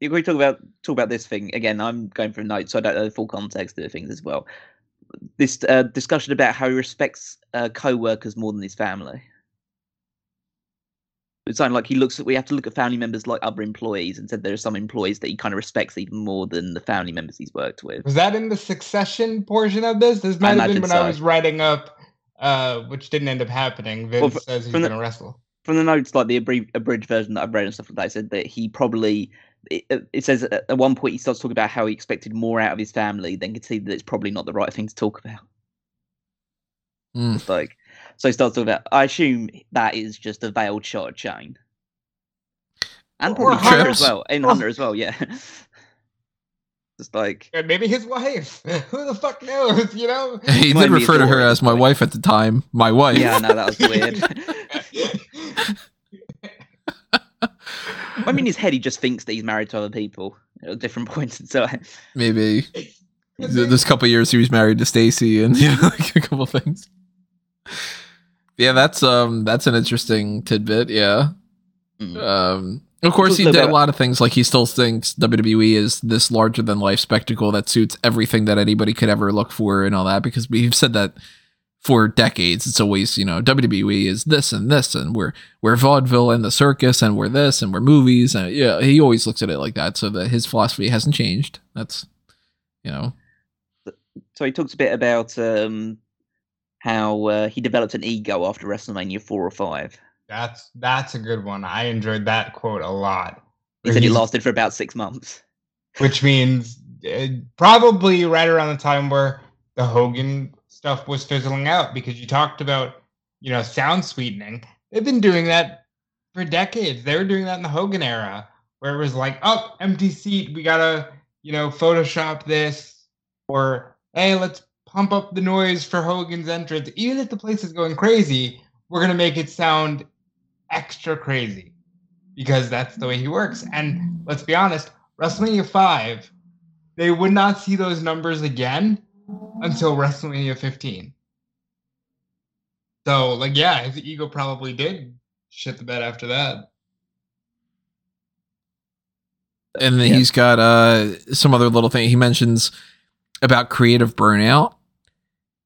If we talk about talk about this thing again, I'm going from notes, so I don't know the full context of the things as well. This uh, discussion about how he respects uh, co-workers more than his family. It sounded like he looks at we have to look at family members like other employees, and said there are some employees that he kind of respects even more than the family members he's worked with. Was that in the succession portion of this? This might have been imagine when I was writing up, uh, which didn't end up happening. Vince Well, fr- says he's gonna wrestle. From the notes, like the abri- abridged version that I've read and stuff like that, it said that he probably. It, it says at at one point he starts talking about how he expected more out of his family, then could see that it's probably not the right thing to talk about. Mm. It's like, so he starts talking about. I assume that is just a veiled shot at Shane, and Or probably Hunter as well, and Or- Hunter as well. Yeah, just like And maybe his wife. Who the fuck knows? You know. He Might did be refer to her as my wife at the time. My wife. yeah, no, that was weird. I mean, his head, he just thinks that he's married to other people at different points in time. Maybe. This couple years he was married to Stacy and you know, like a couple things. Yeah, that's um that's an interesting tidbit, yeah. Mm. Um of course he did a lot of things like he still thinks WWE is this larger than life spectacle that suits everything that anybody could ever look for and all that because we've said that for decades. It's always, you know, WWE is this and this and we're we're vaudeville and the circus and we're this and we're movies and yeah, he always looks at it like that so that his philosophy hasn't changed. That's you know, So he talks a bit about um, how uh, he developed an ego after WrestleMania four or five. That's that's a good one. I enjoyed that quote a lot. He said it he's- lasted for about six months. which means uh, probably right around the time where the Hogan stuff was fizzling out because you talked about, you know, sound sweetening. They've been doing that for decades. They were doing that in the Hogan era where it was like, oh, empty seat, we gotta, you know, Photoshop this, or hey, let's pump up the noise for Hogan's entrance. Even if the place is going crazy, we're gonna make it sound extra crazy because that's the way he works. And let's be honest, WrestleMania 5, they would not see those numbers again until WrestleMania 15. So, like, yeah, his ego probably did shit the bed after that. and then Yeah. he's got uh some other little thing he mentions about creative burnout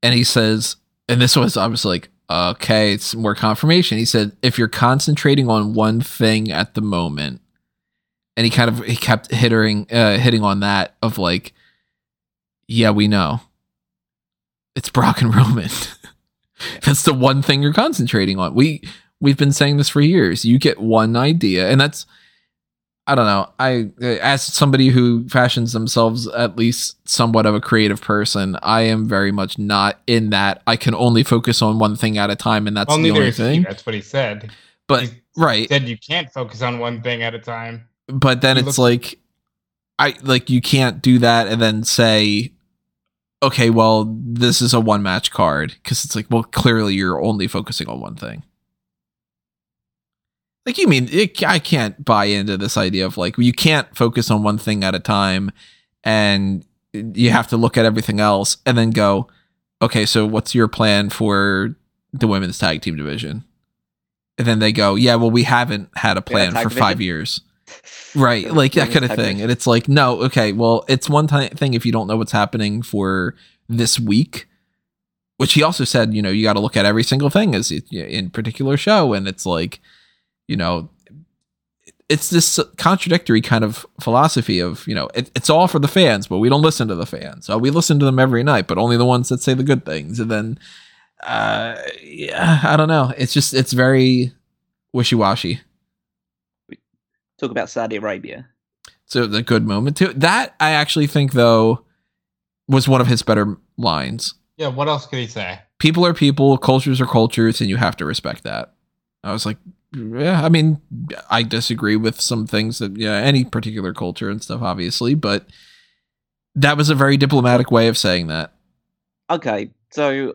and he says and this was i was like okay, it's more confirmation. He said, if you're concentrating on one thing at the moment, and he kind of he kept hitting uh, hitting on that of like, yeah, we know it's Brock and Roman. that's the one thing you're concentrating on. We we've been saying this for years. You get one idea, and that's I don't know. I as somebody who fashions themselves at least somewhat of a creative person, I am very much not in that. I can only focus on one thing at a time, and that's well, the only is he. thing. That's what he said. But He right, said you can't focus on one thing at a time. but then he it's looks- like I like you can't do that and then say, okay, well, this is a one match card because it's like, well, clearly you're only focusing on one thing. Like you mean it, I can't buy into this idea of like you can't focus on one thing at a time, and you have to look at everything else and then go, okay, so what's your plan for the women's tag team division? And then they go, yeah, well, we haven't had a plan for five years. Right, like that kind of thing. division. And it's like, no, okay, well, it's one thing if you don't know what's happening for this week, which he also said, you know, you got to look at every single thing as in particular show. And it's like, you know, it's this contradictory kind of philosophy of, you know, it, it's all for the fans, but we don't listen to the fans. So we listen to them every night, but only the ones that say the good things. And then, uh, yeah, I don't know. It's just, it's very wishy washy. Talk about Saudi Arabia. So the good moment too. That I actually think though was one of his better lines. Yeah, what else could he say? People are people, cultures are cultures, and you have to respect that. I was like, yeah, I mean, I disagree with some things that yeah, any particular culture and stuff, obviously, but that was a very diplomatic way of saying that. Okay, so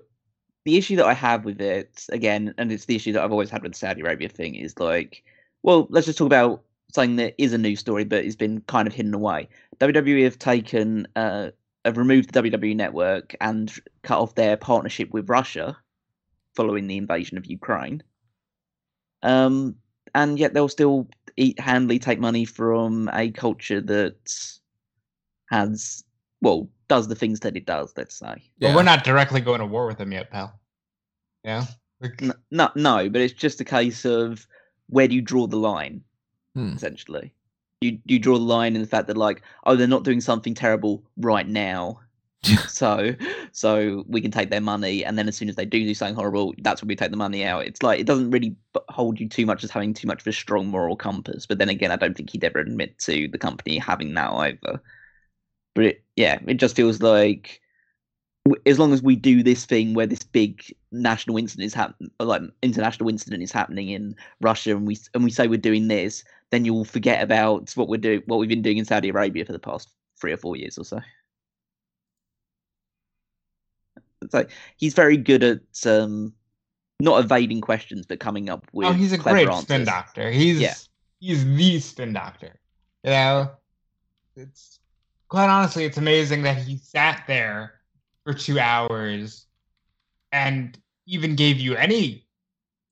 the issue that I have with it again, and it's the issue that I've always had with the Saudi Arabia thing, is like, well, let's just talk about something that is a news story, but it's been kind of hidden away. WWE have taken, uh, have removed the WWE network and cut off their partnership with Russia following the invasion of Ukraine. Um, and yet they'll still eat handily take money from a culture that has, well, does the things that it does. Let's say. But we're not directly going to war with them yet, pal. Yeah. Like, N- no, no, but it's just a case of where do you draw the line, Hmm. essentially. You you draw the line in the fact that like, oh, they're not doing something terrible right now, so so we can take their money, and then as soon as they do do something horrible, that's when we take the money out. It's like it doesn't really hold you too much as having too much of a strong moral compass. But then again, I don't think he'd ever admit to the company having that either. But it, yeah, it just feels like as long as we do this thing where this big national incident is happening, like international incident is happening in Russia, and we and we say we're doing this, then you'll forget about what we're doing, what we've been doing in Saudi Arabia for the past three or four years or so. So he's very good at um, not evading questions, but coming up with. oh, he's a great answers. spin doctor. He's Yeah. he's the spin doctor. You know, it's quite honestly, it's amazing that he sat there for two hours and even gave you any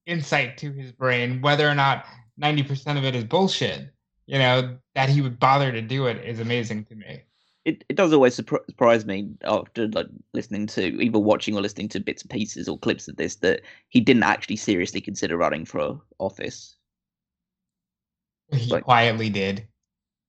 insight to his brain, whether or not ninety percent of it is bullshit. You know, that he would bother to do it is amazing to me. It, it does always surprise me after like listening to either watching or listening to bits and pieces or clips of this that he didn't actually seriously consider running for office. He Like- quietly did.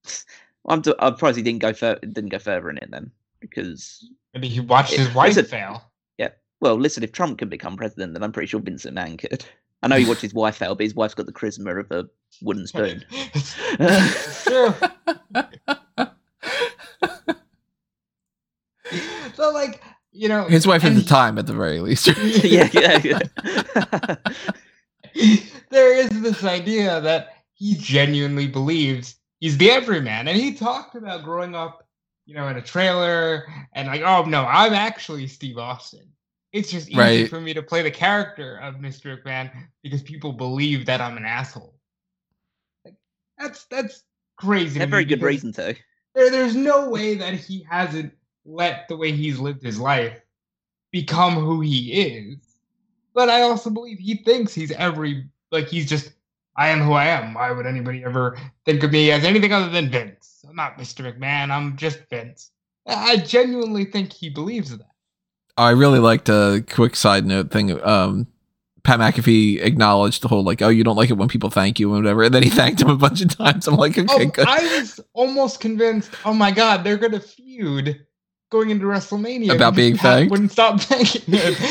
I'm, t- I'm surprised he didn't go fur- didn't go further in it then because Maybe he watched Yeah, his wife listen- fail. Yeah. Well listen if Trump can become president then I'm pretty sure Vince McMahon could. I know he watched his wife fail, but his wife's got the charisma of a wooden spoon. it's true. So like, you know, His wife at the time, at the very least. yeah, yeah, yeah. there is this idea that he genuinely believes he's the everyman, and he talked about growing up, you know, in a trailer, and like, oh no, I'm actually Steve Austin. It's just easy Right. for me to play the character of Mr. McMahon because people believe that I'm an asshole. Like, that's that's crazy. a very good reason to. There, there's no way that he hasn't let the way he's lived his life become who he is. But I also believe he thinks he's every like he's just I am who I am. Why would anybody ever think of me as anything other than Vince? I'm not Mr. McMahon. I'm just Vince. I genuinely think he believes that. I really liked a quick side note thing. Um, Pat McAfee acknowledged the whole like, oh, you don't like it when people thank you and whatever, and then he thanked him a bunch of times. I'm like, okay, Oh, good. I was almost convinced. Oh my god, they're gonna feud going into WrestleMania About being thanked? Wouldn't stop thanking him.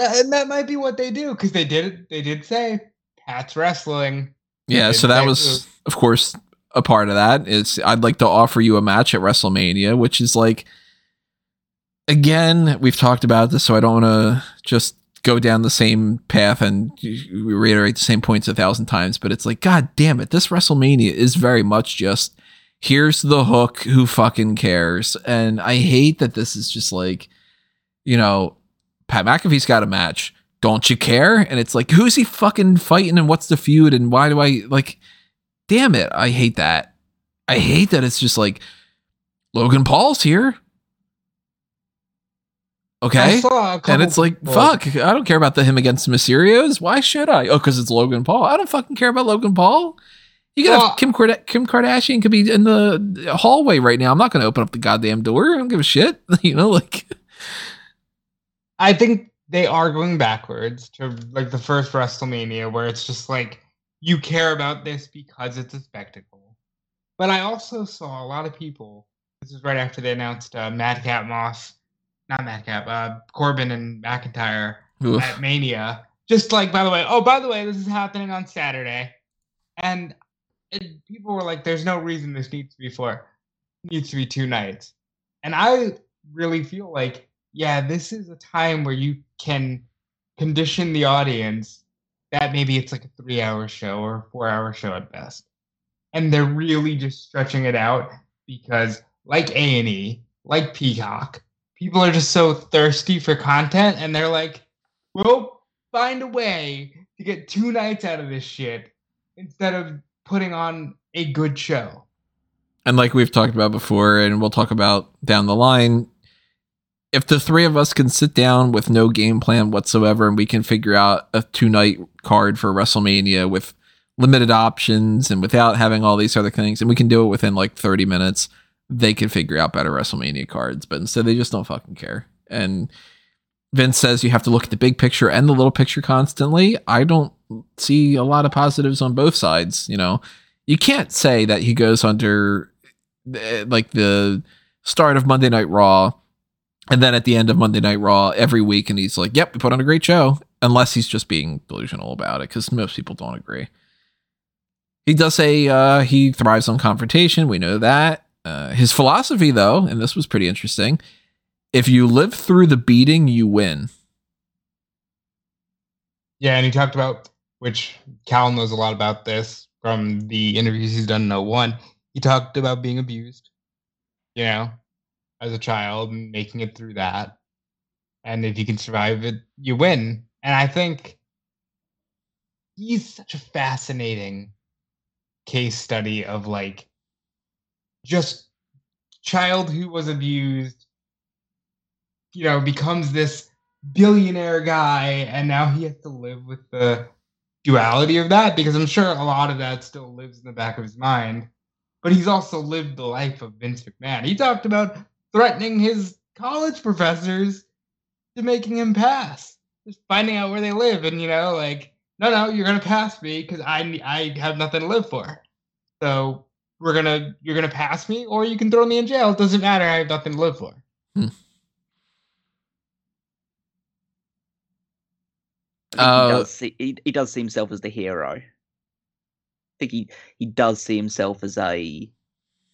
And that might be what they do because they did. They did say Pat's wrestling. yeah, so that was, of course, a part of that. Is I'd like to offer you a match at WrestleMania, which is like, again, we've talked about this, so I don't want to just go down the same path and reiterate the same points a thousand times. But it's like, god damn it, this WrestleMania is very much just here's the hook. Who fucking cares? And I hate that this is just like, you know, Pat McAfee's got a match. Don't you care? And it's like, who's he fucking fighting and what's the feud and why do I like damn it. I hate that. I hate that it's just like Logan Paul's here. Okay. saw a couple And it's like, fuck, I don't care about the him against Mysterios. Why should I? Oh, because it's Logan Paul. I don't fucking care about Logan Paul. You got Well- Kim, Kard- Kim Kardashian could be in the hallway right now. I'm not going to open up the goddamn door. I don't give a shit. you know, like, I think they are going backwards to like the first WrestleMania, where it's just like you care about this because it's a spectacle. But I also saw a lot of people. This is right after they announced uh, Madcap Moss, not Madcap, uh, Corbin and McIntyre oof. at Mania. Just like, by the way, oh, by the way, this is happening on Saturday, and people were like, "There's no reason this needs to be for needs to be two nights," and I really feel like, yeah, this is a time where you can condition the audience that maybe it's like a three-hour show or a four-hour show at best, and they're really just stretching it out because, like A and E, like Peacock, people are just so thirsty for content, and they're like we'll find a way to get two nights out of this shit instead of putting on a good show. and like we've talked about before, and we'll talk about down the line, if the three of us can sit down with no game plan whatsoever and we can figure out a two night card for WrestleMania with limited options and without having all these other things, and we can do it within like 30 minutes, they can figure out better WrestleMania cards. But instead, they just don't fucking care. And Vince says you have to look at the big picture and the little picture constantly. I don't see a lot of positives on both sides. You know, you can't say that he goes under eh, like the start of Monday Night Raw and then at the end of Monday Night Raw every week and he's like, "Yep, we put on a great show," unless he's just being delusional about it cuz most people don't agree. He does say uh, he thrives on confrontation. We know that. Uh, his philosophy, though, and this was pretty interesting if you live through the beating, you win. Yeah, and he talked about which Cal knows a lot about this from the interviews he's done in 01. He talked about being abused, you know, as a child and making it through that. And if you can survive it, you win. And I think he's such a fascinating case study of like just child who was abused you know becomes this billionaire guy and now he has to live with the duality of that because i'm sure a lot of that still lives in the back of his mind but he's also lived the life of vince mcmahon. He talked about threatening his college professors to making him pass just finding out where they live and you know like no no you're gonna pass me because i i have nothing to live for. So we're gonna you're gonna pass me or you can throw me in jail. It doesn't matter. I have nothing to live for. I Uh, he does see he, he does see himself as the hero. I think he he does see himself as a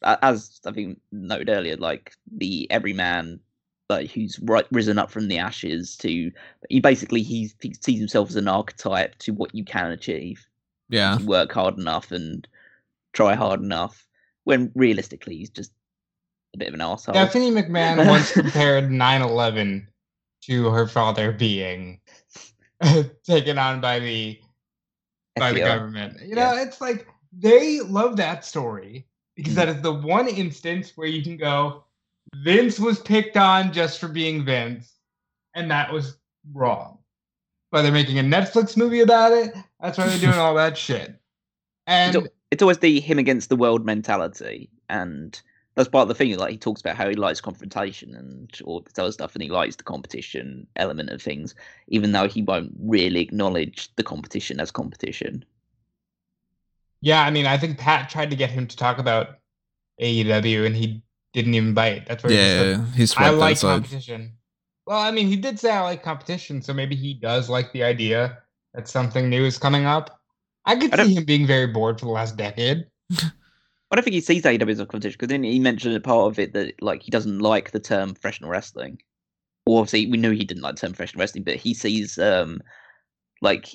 a- as I think noted earlier, like the everyman, like who's ri- risen up from the ashes to he basically he, he sees himself as an archetype to what you can achieve. Yeah. if work hard enough and try hard enough. When realistically, he's just a bit of an asshole. Stephanie McMahon once compared 9/11 to her father being taken on by the by the government. You know, it's like they love that story because Mhm. that is the one instance where you can go, Vince was picked on just for being Vince, and that was wrong. But they're making a Netflix movie about it. That's why they're doing all that shit. And It's, it's always the him against the world mentality, and that's part of the thing. Like he talks about how he likes confrontation and all this other stuff, and he likes the competition element of things, even though he won't really acknowledge the competition as competition. Yeah, I mean, I think Pat tried to get him to talk about AEW, and he didn't even bite. That's where Yeah, he's I swept like outside. competition. Well, I mean, he did say I like competition, so maybe he does like the idea that something new is coming up. I could I see him being very bored for the last decade. I don't think he sees AEW as a competition because then he mentioned a part of it that like he doesn't like the term professional wrestling. Well, obviously, we knew he didn't like the term professional wrestling, but he sees um like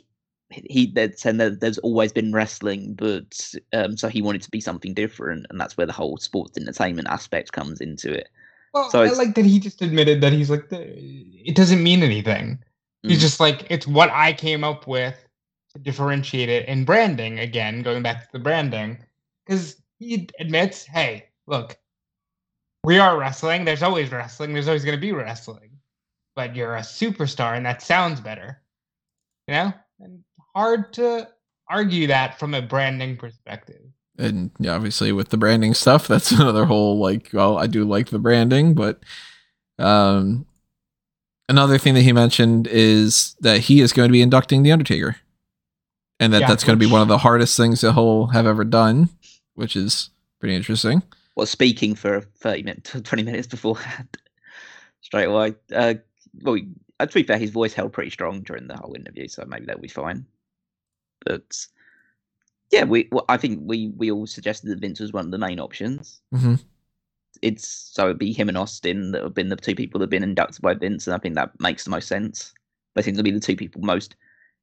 he they're saying that there's always been wrestling, but um so he wanted to be something different, and that's where the whole sports entertainment aspect comes into it. Well, So I like that he just admitted that he's like, it doesn't mean anything. He's Mm. just like, it's what I came up with to differentiate it in branding. Again, going back to the branding, because he admits, hey, look, we are wrestling. There's always wrestling. There's always going to be wrestling. But you're a superstar, and that sounds better. You know, and hard to argue that from a branding perspective. and yeah, obviously with the branding stuff, that's another whole like. Well, I do like the branding, but um, another thing that he mentioned is that he is going to be inducting the Undertaker, and that Yeah, that's going to be one of the hardest things that he'll have ever done, which is pretty interesting. was speaking for 30 minutes, 20 minutes beforehand, straight away. Uh, well, uh, to be fair, his voice held pretty strong during the whole interview, so maybe that'll be fine. But yeah, we well, I think we we all suggested that Vince was one of the main options. Mhm. It's so it'd be him and Austin that have been the two people that have been inducted by Vince, and I think that makes the most sense. I think They seem to be the two people most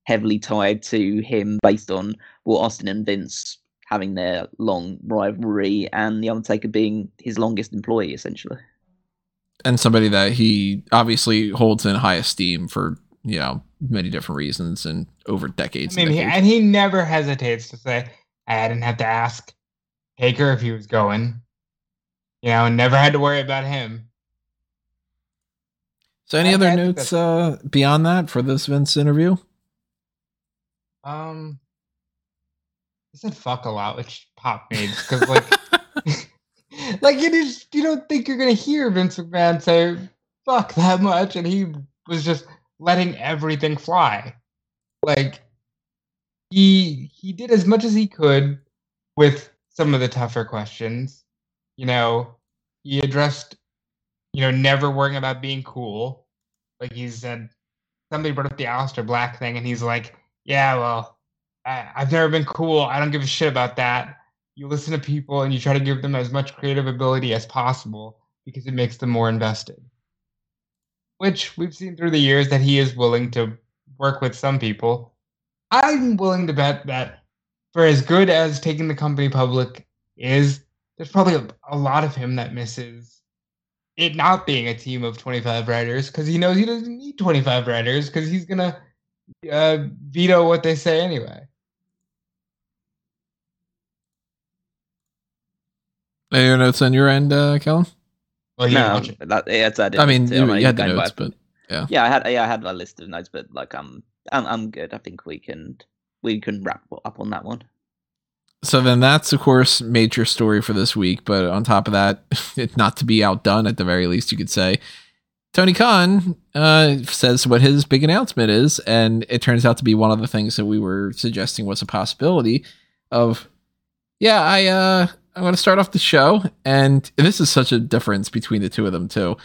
heavily tied to him based on what Austin and Vince having their long rivalry and the Undertaker being his longest employee essentially. and somebody that he obviously holds in high esteem for you know many different reasons and over decades. I mean, and he, and he never hesitates to say, I didn't have to ask Taker if he was going. You know, and never had to worry about him. so, any I- other I notes uh, beyond that for this Vince interview? Um, he said fuck a lot, which Pop made because like, like you just you don't think you're gonna hear Vince McMahon say fuck that much, and he was just letting everything fly. Like he he did as much as he could with some of the tougher questions. You know, he addressed, you know, never worrying about being cool. Like he said, somebody brought up the Aleister Black thing, and he's like, "Yeah, well, I've never been cool. I don't give a shit about that. You listen to people and you try to give them as much creative ability as possible because it makes them more invested." Which we've seen through the years that he is willing to work with some people. I'm willing to bet that for as good as taking the company public is, there's probably a, a lot of him that misses it not being a team of 25 writers because he knows he doesn't need 25 writers because he's gonna uh, veto what they say anyway. Any notes on your end, uh, Kellen? Well, No, that, yeah, that's, I, I mean, you, I'm you had the notes, but yeah, yeah, I had yeah, I had a list of notes, but like um, I'm I'm good. I think we can we can wrap up on that one. so then that's of course major story for this week. But on top of that, it not to be outdone at the very least, you could say. Tony Khan uh, says what his big announcement is, and it turns out to be one of the things that we were suggesting was a possibility of, yeah, I uh, I'm going to start off the show, and this is such a difference between the two of them too.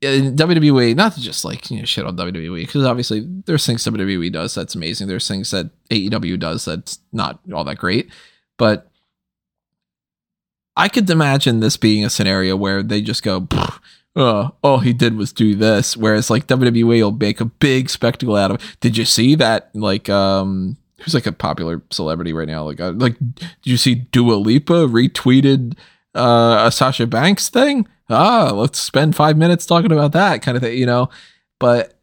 In WWE, not to just like you know shit on WWE because obviously there's things WWE does that's amazing. There's things that AEW does that's not all that great, but I could imagine this being a scenario where they just go, "Pfft, uh, all he did was do this. Whereas like WWE will make a big spectacle out of. Did you see that? Like, um, who's like a popular celebrity right now? Like, uh, like, did you see Dua Lipa retweeted uh, a Sasha Banks thing? Ah, let's spend five minutes talking about that kind of thing, you know. But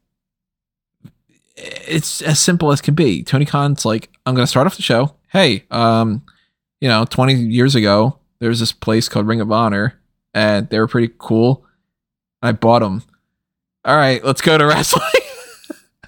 it's as simple as can be. Tony Khan's like, I'm going to start off the show. Hey, um, you know, 20 years ago, there was this place called Ring of Honor, and they were pretty cool. I bought them. All right, let's go to wrestling.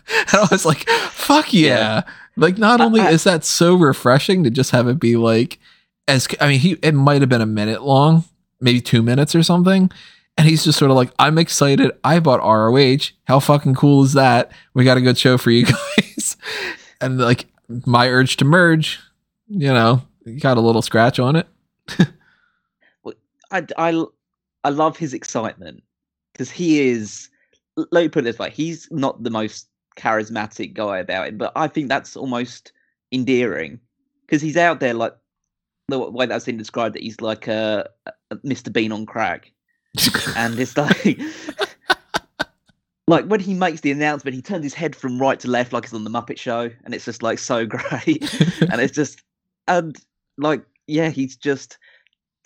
and I was like, fuck yeah. Yeah. Like, not only I- is that so refreshing to just have it be like, as I mean, he it might have been a minute long, maybe two minutes or something. And he's just sort of like, I'm excited. I bought ROH. How fucking cool is that? We got a good show for you guys. and like my urge to merge, you know, got a little scratch on it. I, I, I love his excitement because he is. Let me put it this way: he's not the most charismatic guy about it, but I think that's almost endearing because he's out there like the way that's been described. That he's like a, a Mr. Bean on crack, and it's like. like when he makes the announcement, he turns his head from right to left like it's on the Muppet Show, and it's just like so great. and it's just and like yeah, he's just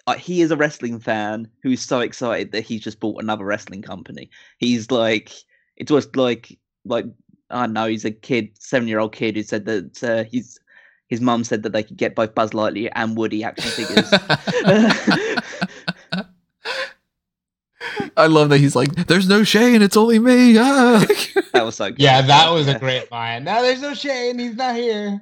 like he is a wrestling fan who's so excited that he's just bought another wrestling company. He's like it's just like like I don't know, he's a kid, seven year old kid who said that uh, he's his mum said that they could get both Buzz Lightyear and Woody action figures. I love that he's like, "There's no Shane, it's only me." Ah. that was so good. Yeah, that was a great line. Now there's no Shane, he's not here.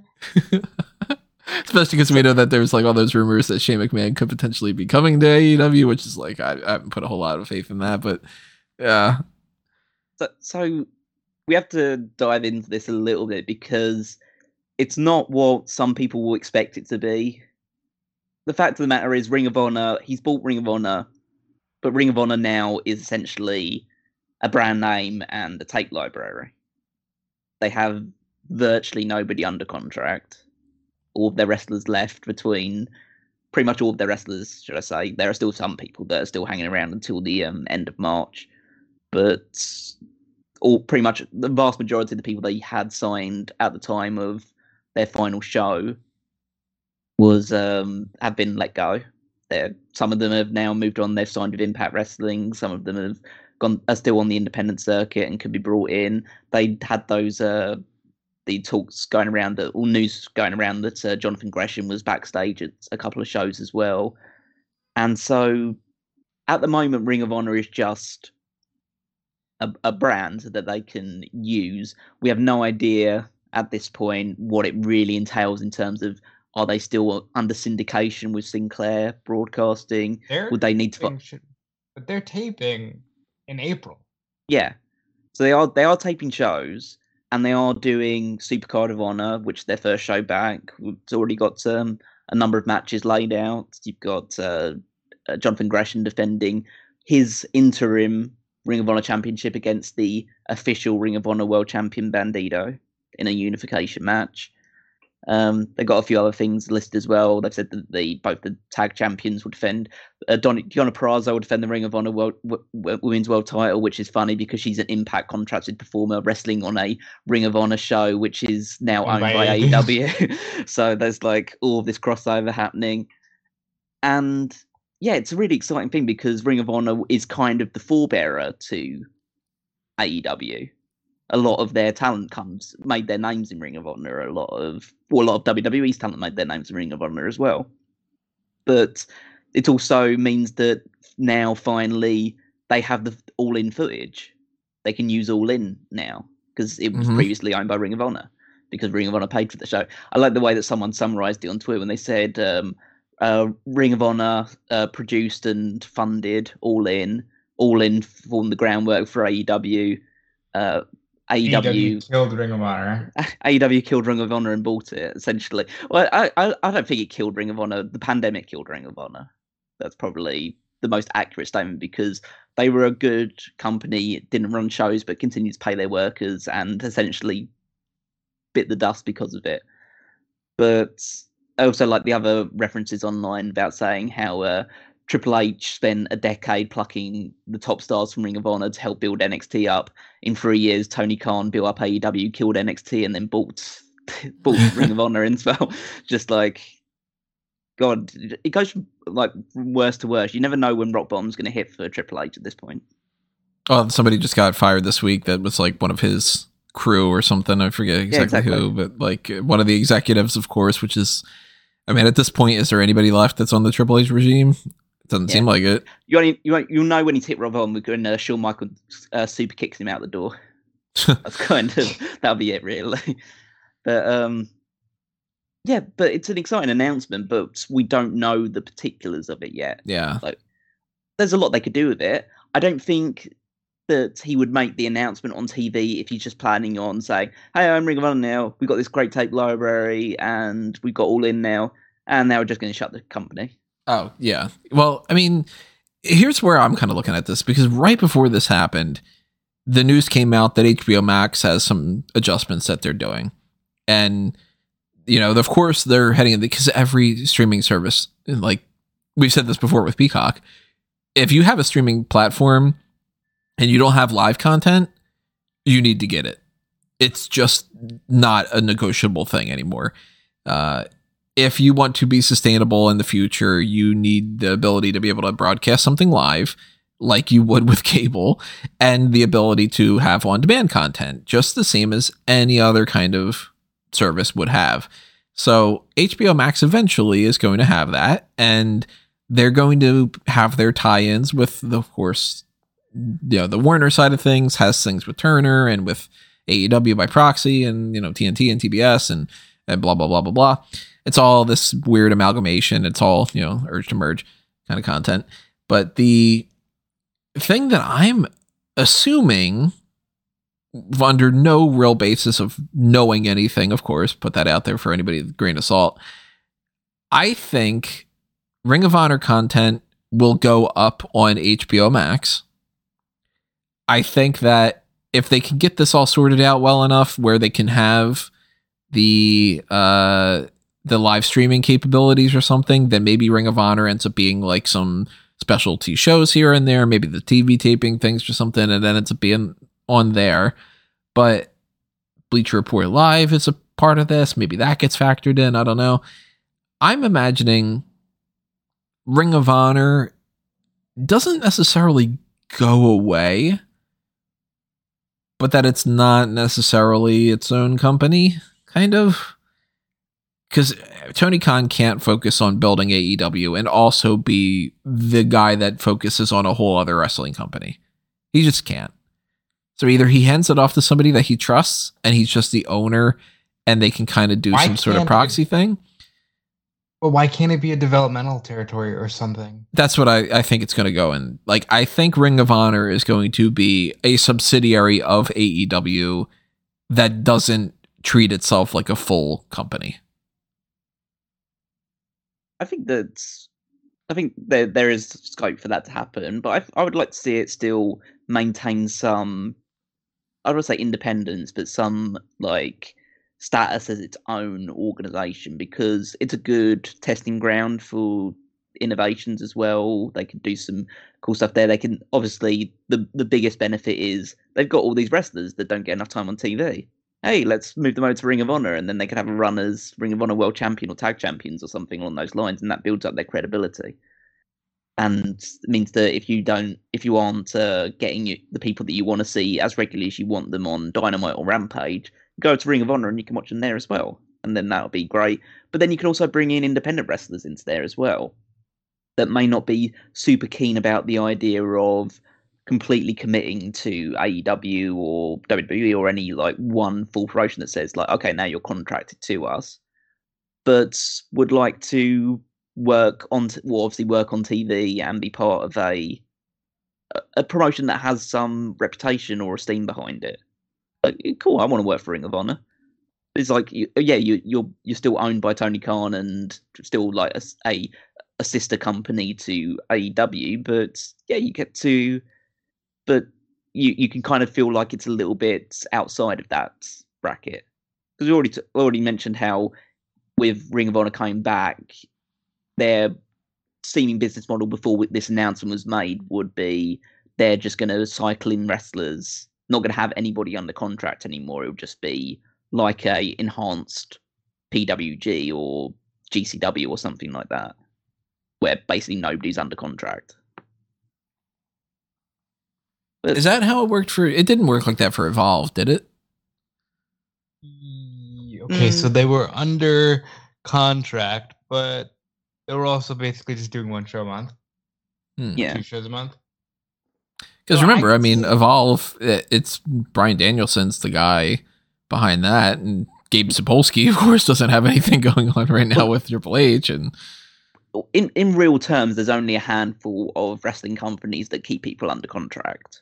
Especially because we know that there's like all those rumors that Shane McMahon could potentially be coming to AEW, which is like I, I haven't put a whole lot of faith in that, but yeah. So, so we have to dive into this a little bit because it's not what some people will expect it to be. The fact of the matter is, Ring of Honor, he's bought Ring of Honor, but Ring of Honor now is essentially a brand name and a tape library. They have virtually nobody under contract. All of their wrestlers left between pretty much all of their wrestlers, should I say. There are still some people that are still hanging around until the um, end of March, but all pretty much the vast majority of the people they had signed at the time of their final show was um, have been let go. They're, some of them have now moved on. They've signed with Impact Wrestling. Some of them have gone are still on the independent circuit and could be brought in. They had those uh, the talks going around, that all news going around that uh, Jonathan Gresham was backstage at a couple of shows as well. And so, at the moment, Ring of Honor is just a, a brand that they can use. We have no idea at this point what it really entails in terms of are they still under syndication with Sinclair Broadcasting? They're Would they need to? taping but they're taping in April. Yeah, so they are they are taping shows and they are doing Supercard of Honor, which is their first show back. It's already got um, a number of matches laid out. You've got uh, uh, Jonathan Gresham defending his interim Ring of Honor championship against the official Ring of Honor World Champion Bandito in a unification match. Um, they got a few other things listed as well. They've said that the both the tag champions would defend. Uh, Deonna, Purrazzo would defend the Ring of Honor World, w- w- Women's World Title, which is funny because she's an Impact contracted performer wrestling on a Ring of Honor show, which is now owned by AEW. so there's like all of this crossover happening, and yeah, it's a really exciting thing because Ring of Honor is kind of the forebearer to AEW a lot of their talent comes made their names in Ring of Honor. A lot of well, a lot of WWE's talent made their names in Ring of Honor as well. But it also means that now finally they have the all in footage. They can use all in now because it was Mhm. previously owned by Ring of Honor because Ring of Honor paid for the show. I like the way that someone summarized it on Twitter when they said um, uh, Ring of Honor uh, produced and funded all in. All in formed the groundwork for AEW. Uh, AEW AEW killed Ring of Honor. AEW killed Ring of Honor and bought it essentially. Well, I, I I don't think it killed Ring of Honor. The pandemic killed Ring of Honor. That's probably the most accurate statement because they were a good company, didn't run shows but continued to pay their workers and essentially bit the dust because of it. But I also like the other references online about saying how uh, Triple H spent a decade plucking the top stars from Ring of Honor to help build NXT up. In three years, Tony Khan built up AEW, killed NXT, and then bought bought Ring of Honor as well. Just like God, it goes from like from worse to worse. You never know when rock bottom's going to hit for Triple H at this point. Oh, somebody just got fired this week that was like one of his crew or something. I forget exactly, exactly. who, but like one of the executives, of course, which is, I mean, at this point, is there anybody left that's on the Triple H regime? It doesn't Yeah. seem like it. You only you won't- you'll know when he's hit rock bottom when uh, Shawn Michaels uh, super kicks him out the door. That's kind of that'll be it really. But um, yeah, but it's an exciting announcement, but we don't know the particulars of it yet. Yeah. there's a lot they could do with it. I don't think that he would make the announcement on TV if he's just planning on saying, "Hey, I'm Ring of Honor now. We've got this great tape library, and we've got all in now, and now we're just going to shut the company." Oh yeah. Well, I mean, here's where I'm kind of looking at this because right before this happened, the news came out that HBO Max has some adjustments that they're doing, and you know, of course, they're heading because every streaming service, like we've said this before with Peacock, if you have a streaming platform and you don't have live content, you need to get it. It's just not a negotiable thing anymore. Uh, if you want to be sustainable in the future, you need the ability to be able to broadcast something live like you would with cable and the ability to have on demand content, just the same as any other kind of service would have. So HBO Max eventually is going to have that, and they're going to have their tie-ins with, the, of course, you know, the Warner side of things has things with Turner and with AEW by proxy, and you know TNT and TBS and and blah blah blah blah blah. It's all this weird amalgamation. It's all you know, urge to merge kind of content. But the thing that I'm assuming under no real basis of knowing anything, of course, put that out there for anybody with grain of salt. I think Ring of Honor content will go up on HBO Max. I think that if they can get this all sorted out well enough where they can have the uh the live streaming capabilities or something, then maybe Ring of Honor ends up being like some specialty shows here and there, maybe the TV taping things or something, and then ends up being on there. But Bleacher Report Live is a part of this. Maybe that gets factored in. I don't know. I'm imagining Ring of Honor doesn't necessarily go away, but that it's not necessarily its own company, kind of. Because Tony Khan can't focus on building AEW and also be the guy that focuses on a whole other wrestling company. He just can't. So either he hands it off to somebody that he trusts and he's just the owner and they can kind of do Why some sort of proxy thing. Well, why can't it be a developmental territory or something? That's what I, I think it's going to go in. Like, I think Ring of Honor is going to be a subsidiary of AEW that doesn't treat itself like a full company. I think that's. I think there there is scope for that to happen, but I, I would like to see it still maintain some. I don't want to say independence, but some like status as its own organization because it's a good testing ground for innovations as well. They can do some cool stuff there. They can obviously the the biggest benefit is they've got all these wrestlers that don't get enough time on TV. Hey, let's move them over to Ring of Honor, and then they can have a run as Ring of Honor World Champion or Tag Champions or something along those lines, and that builds up their credibility. And means that if you don't, if you aren't uh, getting you, the people that you want to see as regularly as you want them on Dynamite or Rampage, go to Ring of Honor and you can watch them there as well, and then that'll be great. But then you can also bring in independent wrestlers into there as well that may not be super keen about the idea of completely committing to AEW or WWE or any like one full promotion that says like, okay, now you're contracted to us, but would like to work on, t- well, obviously work on TV and be part of a a promotion that has some reputation or esteem behind it. Uh, like, cool, I want to work for Ring of Honor. It's like, you, oh, yeah, you, you're you're still owned by Tony Khan and still like a, a a sister company to AEW, but yeah, you get to, but you you can kind of feel like it's a little bit outside of that bracket because we already t- already mentioned how with Ring of Honor coming back, their seeming business model before this announcement was made would be they're just going to cycle in wrestlers, not going to have anybody under contract anymore. It would just be like a enhanced PWG or GCW or something like that where basically nobody's under contract. But Is that how it worked for? It didn't work like that for Evolve, did it? Ye- Okay, so Mm. they were under contract, but they were also basically just doing one show a month, Hmm. yeah, two shows a month. Because Well, remember, I, can mean, see- Evolve, it- it's Bryan Danielson's the guy behind that, and Gabe Sapolsky, of course, doesn't have anything going on right now with Triple H, and in in real terms, there's only a handful of wrestling companies that keep people under contract.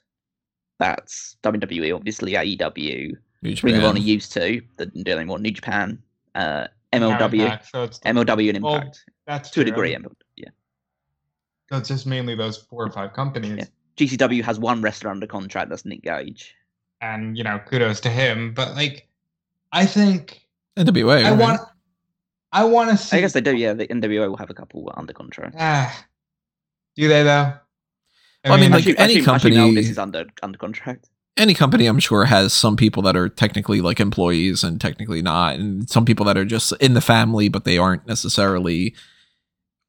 That's WWE, obviously AEW, New Ring of Japan. Honor used to, they didn't do it anymore. New Japan, uh, MLW, Impact, so it's MLW, and Well, Impact that's to a degree. MLW, yeah, So it's just mainly those four or five companies. Yeah. GCW has one wrestler under contract. That's Nick Gage. And you know, kudos to him. But like I think NWA. I right? want I want to see I guess they do. Yeah, the NWO will have a couple under contract. Ah, do they though? Well, I mean, like, Actually- any actually- actually, no, company- this is under under contract. any company I'm sure has some people that are technically like employees and technically not, and some people that are just in the family, but they aren't necessarily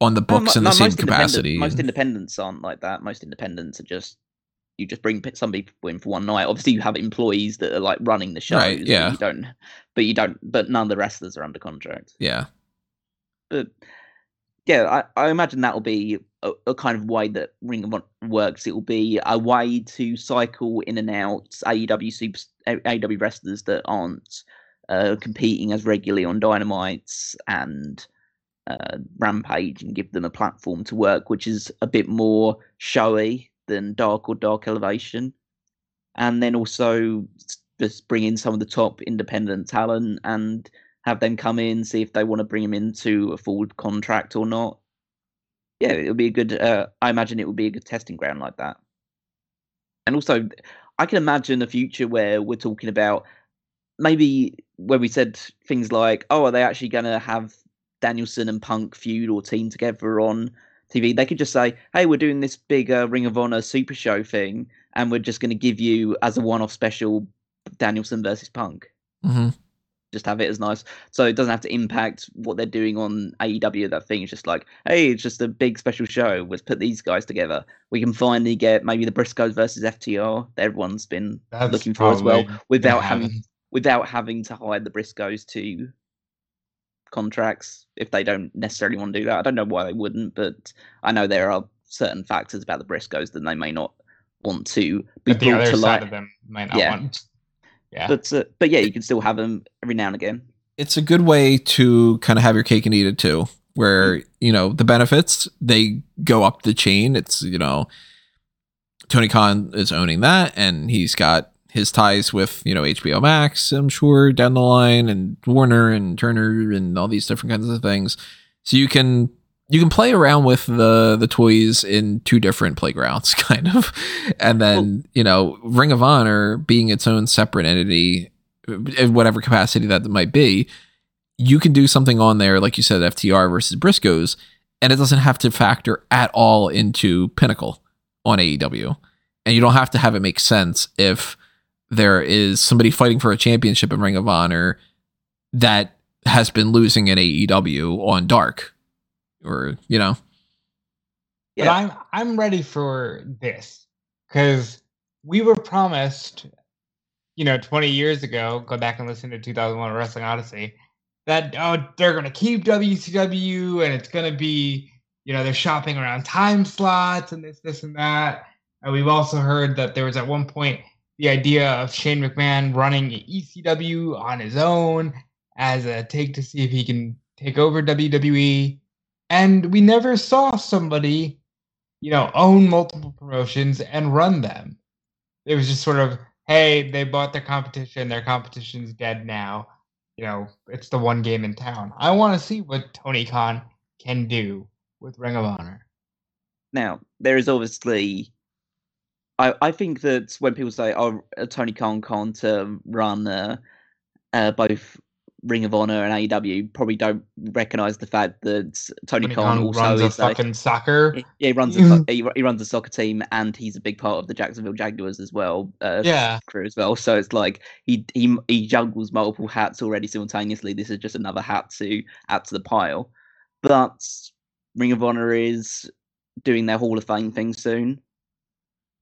on the books mo- in the no, same most capacity. Most independents aren't like that. Most independents are just you just bring some people in for one night. Obviously, you have employees that are like running the shows. Right, yeah. You don't, but you don't. But none of the wrestlers are under contract. yeah, But yeah, I, I imagine that will be a, a kind of way that Ring of Honor works. It will be a way to cycle in and out AEW super AEW wrestlers that aren't uh, competing as regularly on Dynamites and uh, Rampage, and give them a platform to work, which is a bit more showy than Dark or Dark Elevation. And then also just bring in some of the top independent talent and have them come in, see if they want to bring him into a full contract or not. Yeah, it'll be a good. Uh, I imagine it would be a good testing ground like that. And also, I can imagine a future where we're talking about maybe where we said things like, "Oh, are they actually going to have Danielson and Punk feud or team together on TV?" They could just say, "Hey, we're doing this big uh, Ring of Honor Super Show thing, and we're just going to give you as a one-off special Danielson versus Punk." hmm just have it as nice. So it doesn't have to impact what they're doing on AEW. That thing is just like, hey, it's just a big special show. Let's put these guys together. We can finally get maybe the Briscoes versus FTR that everyone's been That's looking for as well, without having without having to hide the Briscoes to contracts if they don't necessarily want to do that. I don't know why they wouldn't, but I know there are certain factors about the Briscoes that they may not want to be But the brought other to side of them might not Yeah. want. Yeah. But uh, but yeah, you can still have them every now and again. it's a good way to kind of have your cake and eat it too. Where you know the benefits they go up the chain. It's you know Tony Khan is owning that, and he's got his ties with you know HBO Max. I'm sure down the line, and Warner and Turner and all these different kinds of things. So you can you can play around with the the toys in two different playgrounds, kind of, and then you know Ring of Honor being its own separate entity in whatever capacity that might be, you can do something on there, like you said, FTR versus Briscoes, and it doesn't have to factor at all into Pinnacle on AEW. And you don't have to have it make sense if there is somebody fighting for a championship in Ring of Honor that has been losing in AEW on Dark. Or, you know, But I'm I'm ready for this because we were promised, you know, 20 years ago. Go back and listen to 2001 Wrestling Odyssey. That oh, they're gonna keep WCW and it's gonna be, you know, they're shopping around time slots and this, this, and that. And we've also heard that there was at one point the idea of Shane McMahon running ECW on his own as a take to see if he can take over WWE. And we never saw somebody you know, own multiple promotions and run them. It was just sort of, hey, they bought their competition, their competition's dead now. You know, it's the one game in town. I want to see what Tony Khan can do with Ring of Honor. Now, there is obviously. I, I think that when people say, oh, uh, Tony Khan can't um, run uh, uh, both Ring of Honor and AEW, probably don't recognize the fact that Tony, Tony Khan Khan also runs a is like. fucking soccer. Yeah, he runs a he, he runs a soccer team and he's a big part of the Jacksonville Jaguars as well. Uh, Yeah. crew as well. So it's like he he he juggles multiple hats already simultaneously. This is just another hat to add to the pile. But Ring of Honor is doing their Hall of Fame thing soon.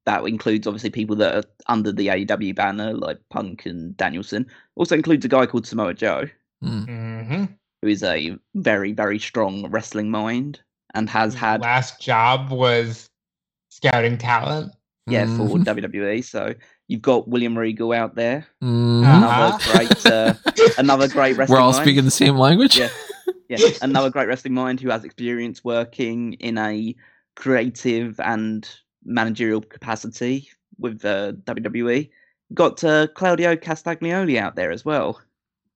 That includes obviously people that are under the AEW banner, like Punk and Danielson. Also includes a guy called Samoa Joe, mm, Mm-hmm. who is a very, very strong wrestling mind and has had last job was scouting talent. yeah for mhm, WWE. So you've got William Regal out there, mhm. Uh-huh. another great, uh, another great wrestling. We're all mind. speaking the same language. Yeah. yeah, another great wrestling mind who has experience working in a creative and managerial capacity with uh, WWE. Got uh, Claudio Castagnoli out there as well,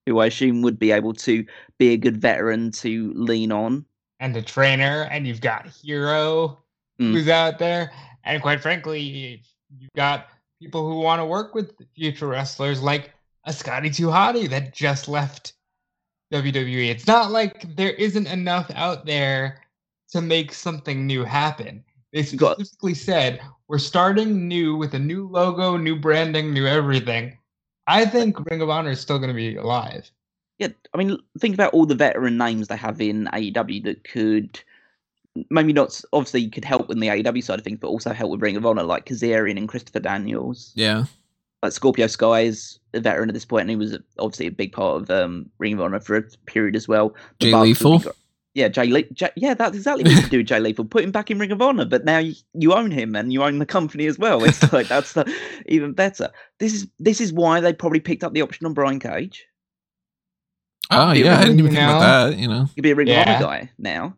who I assume would be able to be a good veteran to lean on. and a trainer, and you've got Hero Mm. who's out there, and quite frankly, you've got people who want to work with future wrestlers like a Scotty Hottie that just left WWE. It's not like there isn't enough out there to make something new happen. They Got- specifically said we're starting new with a new logo, new branding, new everything. I think Ring of Honor is still going to be alive. Yeah, I mean, think about all the veteran names they have in AEW that could maybe not s- obviously could help in the AEW side of things, but also help with Ring of Honor, like Kazarian and Christopher Daniels. Yeah. Like Scorpio Sky is a veteran at this point, and he was obviously a big part of um, Ring of Honor for a period as well. The Jay Bucks would Lethal? gr- Yeah, Jay, Le- Jay Yeah, that's exactly what you do, Jay Lethal. Put him back in Ring of Honor, but now you, you own him and you own the company as well. It's like that's the, even better. This is this is why they probably picked up the option on Brian Cage. Oh Yeah, yeah, I didn't even think about that. You know. You'd be a Ring of Honor guy now.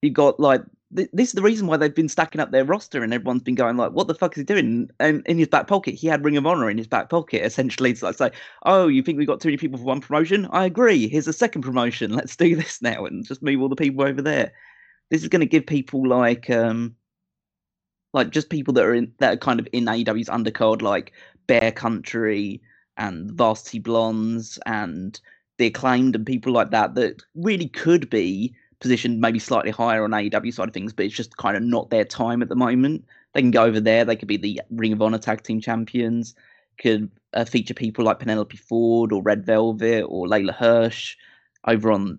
You got like th- this is the reason why they've been stacking up their roster, and everyone's been going like, "What the fuck is he doing?" And in his back pocket, he had Ring of Honor in his back pocket. Essentially, it's like "Oh, you think we've got too many people for one promotion? I agree. Here's a second promotion. Let's do this now and just move all the people over there." This is going to give people like, um, like just people that are in that are kind of in AEW's undercard, like Bear Country and Varsity Blondes and the acclaimed and people like that that really could be positioned maybe slightly higher on AEW side of things, but it's just kind of not their time at the moment. They can go over there. They could be the Ring of Honor Tag Team Champions. Could uh, feature people like Penelope Ford or Red Velvet or Leyla Hirsch over on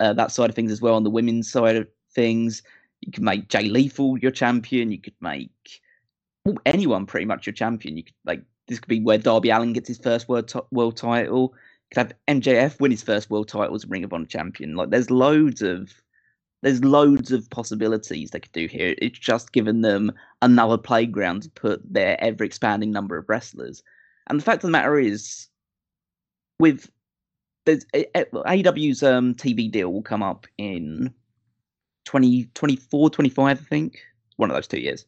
uh, that side of things as well. On the women's side of things, you could make Jay Lethal your champion. You could make anyone pretty much your champion. You could like this could be where Darby Allin gets his first world ti- world title. Could have MJF win his first world title as Ring of Honor champion. Like there's loads of there's loads of possibilities they could do here. It's just given them another playground to put their ever expanding number of wrestlers. And the fact of the matter is, with there's AEW's um, TV deal will come up in 2024, 25, I think, one of those two years,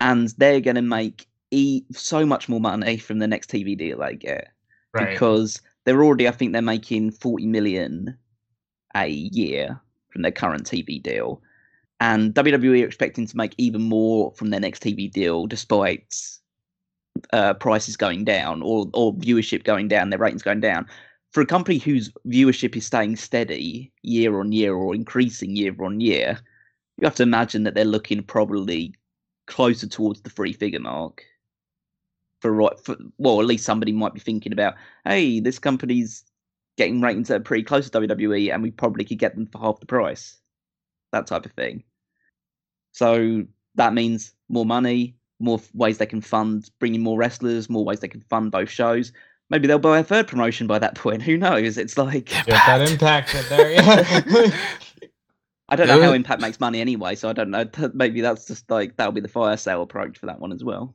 and they're going to make e- so much more money from the next TV deal they get Right. because they're already, I think, they're making 40 million a year from their current TV deal. And WWE are expecting to make even more from their next TV deal, despite uh, prices going down or or viewership going down, their ratings going down. For a company whose viewership is staying steady year on year or increasing year on year, you have to imagine that they're looking probably closer towards the three figure mark. For right, for, well, at least somebody might be thinking about, hey, this company's getting ratings that are pretty close to WWE, and we probably could get them for half the price. That type of thing. So that means more money, more ways they can fund bringing more wrestlers, more ways they can fund both shows. Maybe they'll buy a third promotion by that point. Who knows? It's like Get that impact there. Yeah. I don't know how Impact makes money anyway, so I don't know. Maybe that's just like that'll be the fire sale approach for that one as well.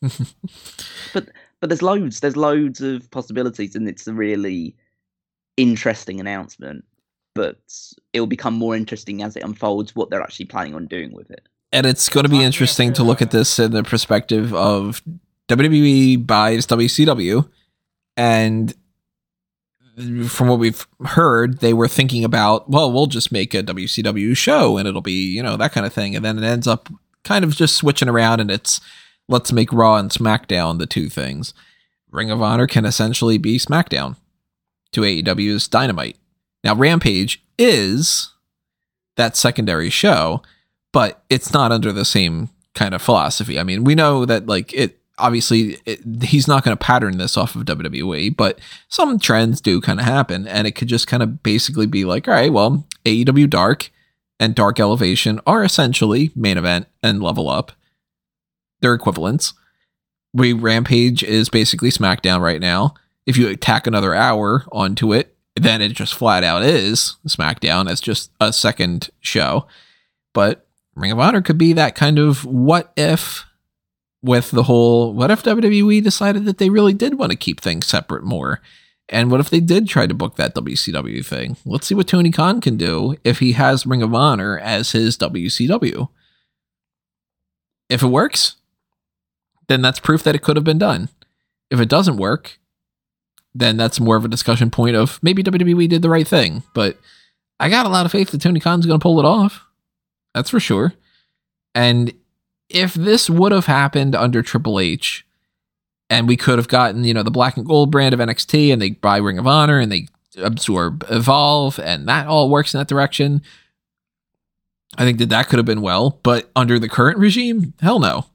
but but there's loads, there's loads of possibilities, and it's a really interesting announcement. But it'll become more interesting as it unfolds what they're actually planning on doing with it. and it's going to be oh, interesting to look at this in the perspective of WWE buys WCW, and from what we've heard, they were thinking about, well, we'll just make a WCW show, and it'll be you know that kind of thing, and then it ends up kind of just switching around, and it's let's make Raw and SmackDown the two things. Ring of Honor can essentially be SmackDown to AEW's Dynamite. Now, Rampage is that secondary show, but it's not under the same kind of philosophy. I mean, we know that like it obviously it, he's not going to pattern this off of WWE, but some trends do kind of happen and it could just kind of basically be like, all right, well, AEW Dark and Dark Elevation are essentially main event and level up. They're equivalents. We Rampage is basically SmackDown right now. If you tack another hour onto it, then it just flat out is SmackDown It's just a second show. But Ring of Honor could be that kind of what if with the whole what if WWE decided that they really did want to keep things separate more And what if they did try to book that WCW thing? Let's see what Tony Khan can do if he has Ring of Honor as his WCW. If it works, then that's proof that it could have been done. If it doesn't work, then that's more of a discussion point of maybe WWE did the right thing. But I got a lot of faith that Tony Khan's going to pull it off. That's for sure. And if this would have happened under Triple H, and we could have gotten, you know, the black and gold brand of NXT and they buy Ring of Honor and they absorb Evolve and that all works in that direction. I think that that could have been well, but under the current regime, hell no.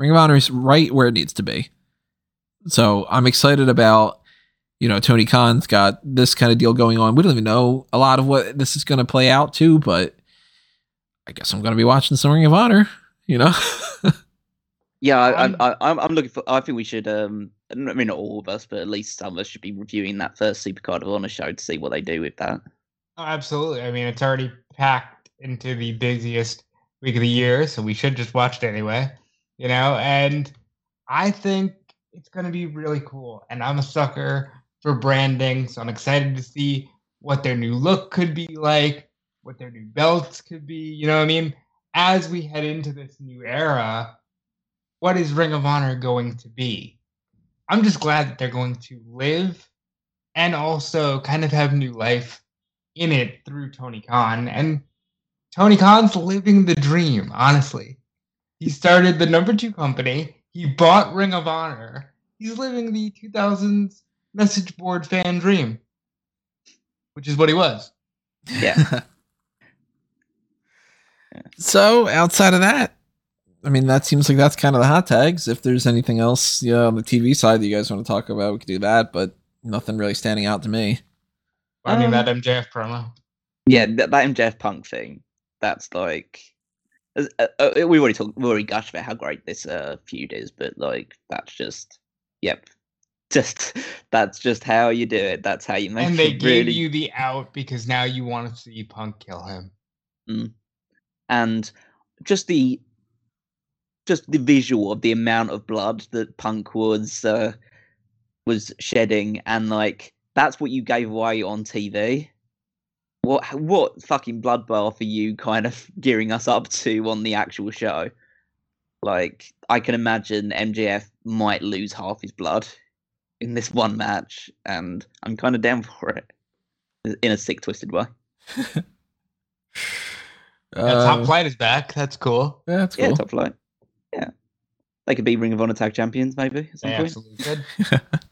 Ring of Honor is right where it needs to be. So I'm excited about, you know, Tony Khan's got this kind of deal going on. We don't even know a lot of what this is going to play out to, but I guess I'm going to be watching some Ring of Honor, you know? Yeah, I, I'm- I, I'm, I'm looking for. I think we should. Um, I mean, not all of us, but at least some of us should be reviewing that first Supercard of Honor show to see what they do with that. Oh, absolutely. I mean, it's already packed into the busiest week of the year, so we should just watch it anyway. You know, and I think it's going to be really cool. And I'm a sucker for branding, so I'm excited to see what their new look could be like, what their new belts could be. You know what I mean? As we head into this new era, what is Ring of Honor going to be? I'm just glad that they're going to live and also kind of have new life in it through Tony Khan. And Tony Khan's living the dream, honestly. He started the number two company, he bought Ring of Honor. He's living the 2000s message board fan dream, which is what he was. Yeah. so outside of that, I mean, that seems like that's kind of the hot tags. If there's anything else, yeah, on the TV side that you guys want to talk about, we could do that. But nothing really standing out to me. I mean, Um, that MJF promo. Yeah, that, that MJF Punk thing. That's like. Uh, uh, we already talked. We already gushed about how great this uh, feud is, but like that's just. Yep. Just that's just how you do it. That's how you make it. And they gave really you the out because now you want to see Punk kill him. and just the just the visual of the amount of blood that Punk was uh, was shedding, and like that's what you gave away on TV. What what fucking bloodbath are you kind of gearing us up to on the actual show? Like I can imagine MJF might lose half his blood in this one match, and I'm kind of down for it in a sick, twisted way. Yeah, Uh, Top Flight is back. That's cool. Yeah, that's cool. Yeah, cool. top flight. Yeah, they could be Ring of Honor tag champions maybe at some They point. absolutely could.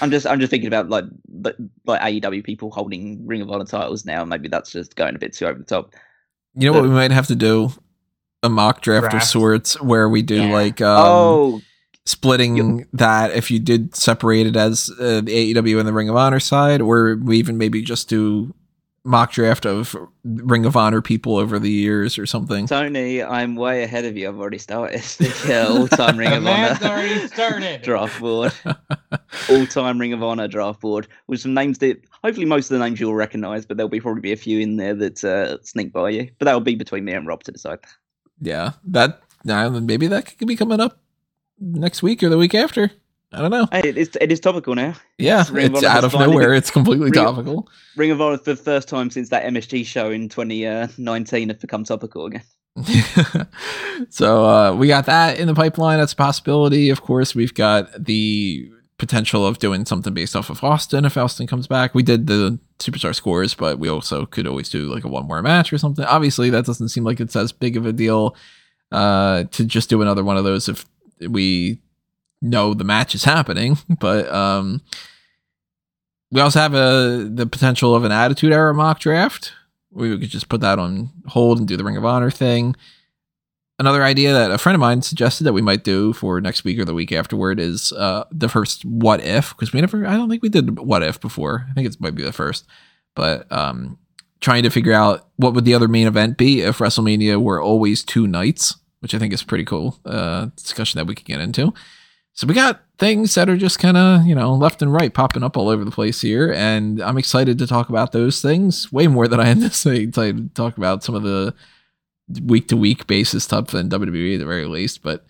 I'm just I'm just thinking about like but like AEW people holding Ring of Honor titles now. Maybe that's just going a bit too over the top. you know what we might have to do? A mock draft, of sorts where we do Yeah. like um, oh, splitting that if you did separate it as uh, the AEW and the Ring of Honor side, or we even maybe just do mock draft of Ring of Honor people over the years or something. Tony, I'm way ahead of you. I've already started the uh, all-time Ring of Honor already started. draft board. All-time Ring of Honor draft board with some names that hopefully most of the names you'll recognise, but there'll be probably be a few in there that uh, sneak by you. But that'll be between me and Rob to decide. yeah, that now maybe that could be coming up next week or the week after. I don't know. Hey, it is it is topical now. Yeah, of it's out of nowhere. It's completely Ring topical. Ring of Honor for the first time since that MSG show in 2019 have become topical again. so uh, we got that in the pipeline. That's a possibility. Of course, we've got the potential of doing something based off of Austin if Austin comes back. We did the superstar scores, but we also could always do like a one more match or something. Obviously, that doesn't seem like it's as big of a deal uh, to just do another one of those if we know the match is happening. But um, we also have a the potential of an Attitude Era mock draft. We could just put that on hold and do the Ring of Honor thing. Another idea that a friend of mine suggested that we might do for next week or the week afterward is uh, the first what if because we never I don't think we did what if before. I think it might be the first, but um, trying to figure out what would the other main event be if WrestleMania were always two nights, which I think is pretty cool uh, discussion that we could get into. So we got things that are just kind of, you know, left and right popping up all over the place here. And I'm excited to talk about those things way more than I anticipated to talk about some of the week to week basis stuff than WWE at the very least. But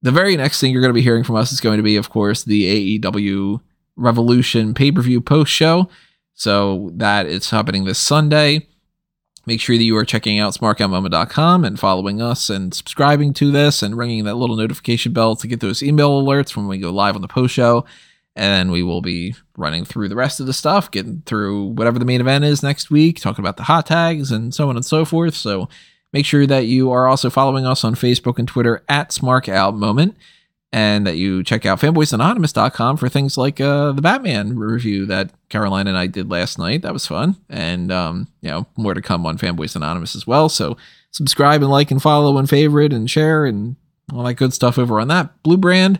the very next thing you're going to be hearing from us is going to be, of course, the AEW Revolution pay per view post show. So that is happening this Sunday. Make sure that you are checking out smarkoutmoment.com and following us and subscribing to this and ringing that little notification bell to get those email alerts when we go live on the post show. And we will be running through the rest of the stuff, getting through whatever the main event is next week, talking about the hot tags and so on and so forth. So make sure that you are also following us on Facebook and Twitter at SmarkOutMoment and that you check out fanboysanonymous.com for things like uh, the Batman review that Caroline and I did last night. That was fun. And, um, you know, more to come on Fanboys Anonymous as well. So subscribe and like and follow and favorite and share and all that good stuff over on that blue brand.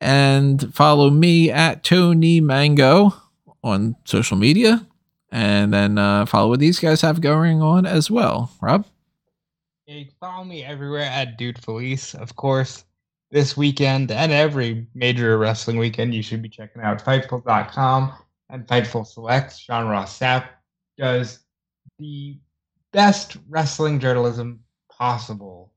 And follow me at Tony Mango on social media. And then uh, follow what these guys have going on as well. Rob? Yeah, you can follow me everywhere at Dude Felice, of course this weekend and every major wrestling weekend, you should be checking out Fightful.com and Fightful Selects. Sean Ross Sapp does the best wrestling journalism possible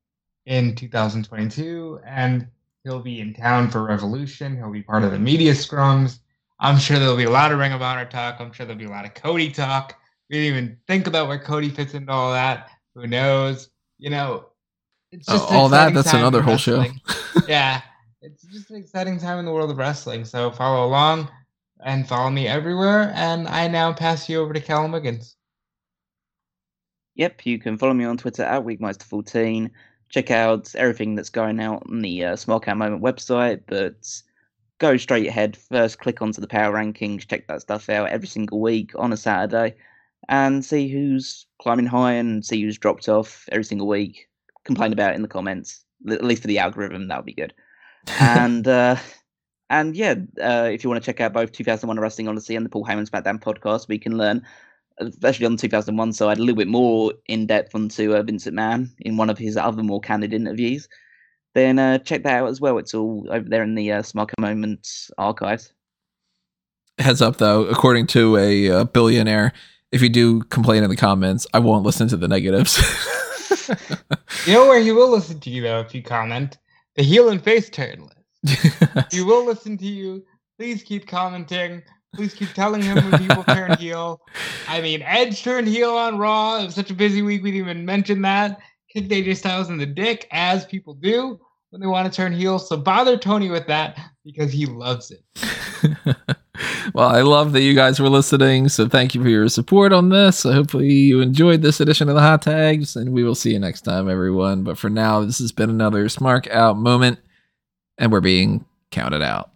in 2022, and he'll be in town for Revolution. He'll be part of the media scrums. I'm sure there'll be a lot of Ring of Honor talk. I'm sure there'll be a lot of Cody talk. We didn't even think about where Cody fits into all that. Who knows? You know, it's just oh, all that? that's another whole show? yeah. It's just an exciting time in the world of wrestling. So follow along and follow me everywhere and i now pass you over to callum wiggins. Yep you can follow me on twitter at weekmeister14 check out everything that's going out on the uh, Smark Out moment website but go straight ahead. First click onto the power rankings check that stuff out every single week on a saturday and see who's climbing high and see who's dropped off every single week complain about it in the comments. At least for the algorithm, that would be good. and uh, and yeah, uh, if you want to check out both 2001 Wrestling Odyssey and the Paul Heyman SmackDown podcast, we can learn, especially on the 2001 side, a little bit more in depth onto uh, Vince McMahon in one of his other more candid interviews. Then uh, check that out as well. It's all over there in the uh, Moments archives. Heads up, though, according to a uh, billionaire, if you do complain in the comments, I won't listen to the negatives. you know where he will listen to you though if you comment the heel and face turn list. he will listen to you. Please keep commenting. Please keep telling him when people turn heel. I mean, Edge turned heel on Raw. It was such a busy week, we didn't even mention that. Kicked AJ Styles in the dick, as people do when they want to turn heel. So bother Tony with that because he loves it. well, I love that you guys were listening. So thank you for your support on this. So hopefully you enjoyed this edition of the Hot Tags, and we will see you next time, everyone. But for now, this has been another Smark Out moment, and we're being counted out.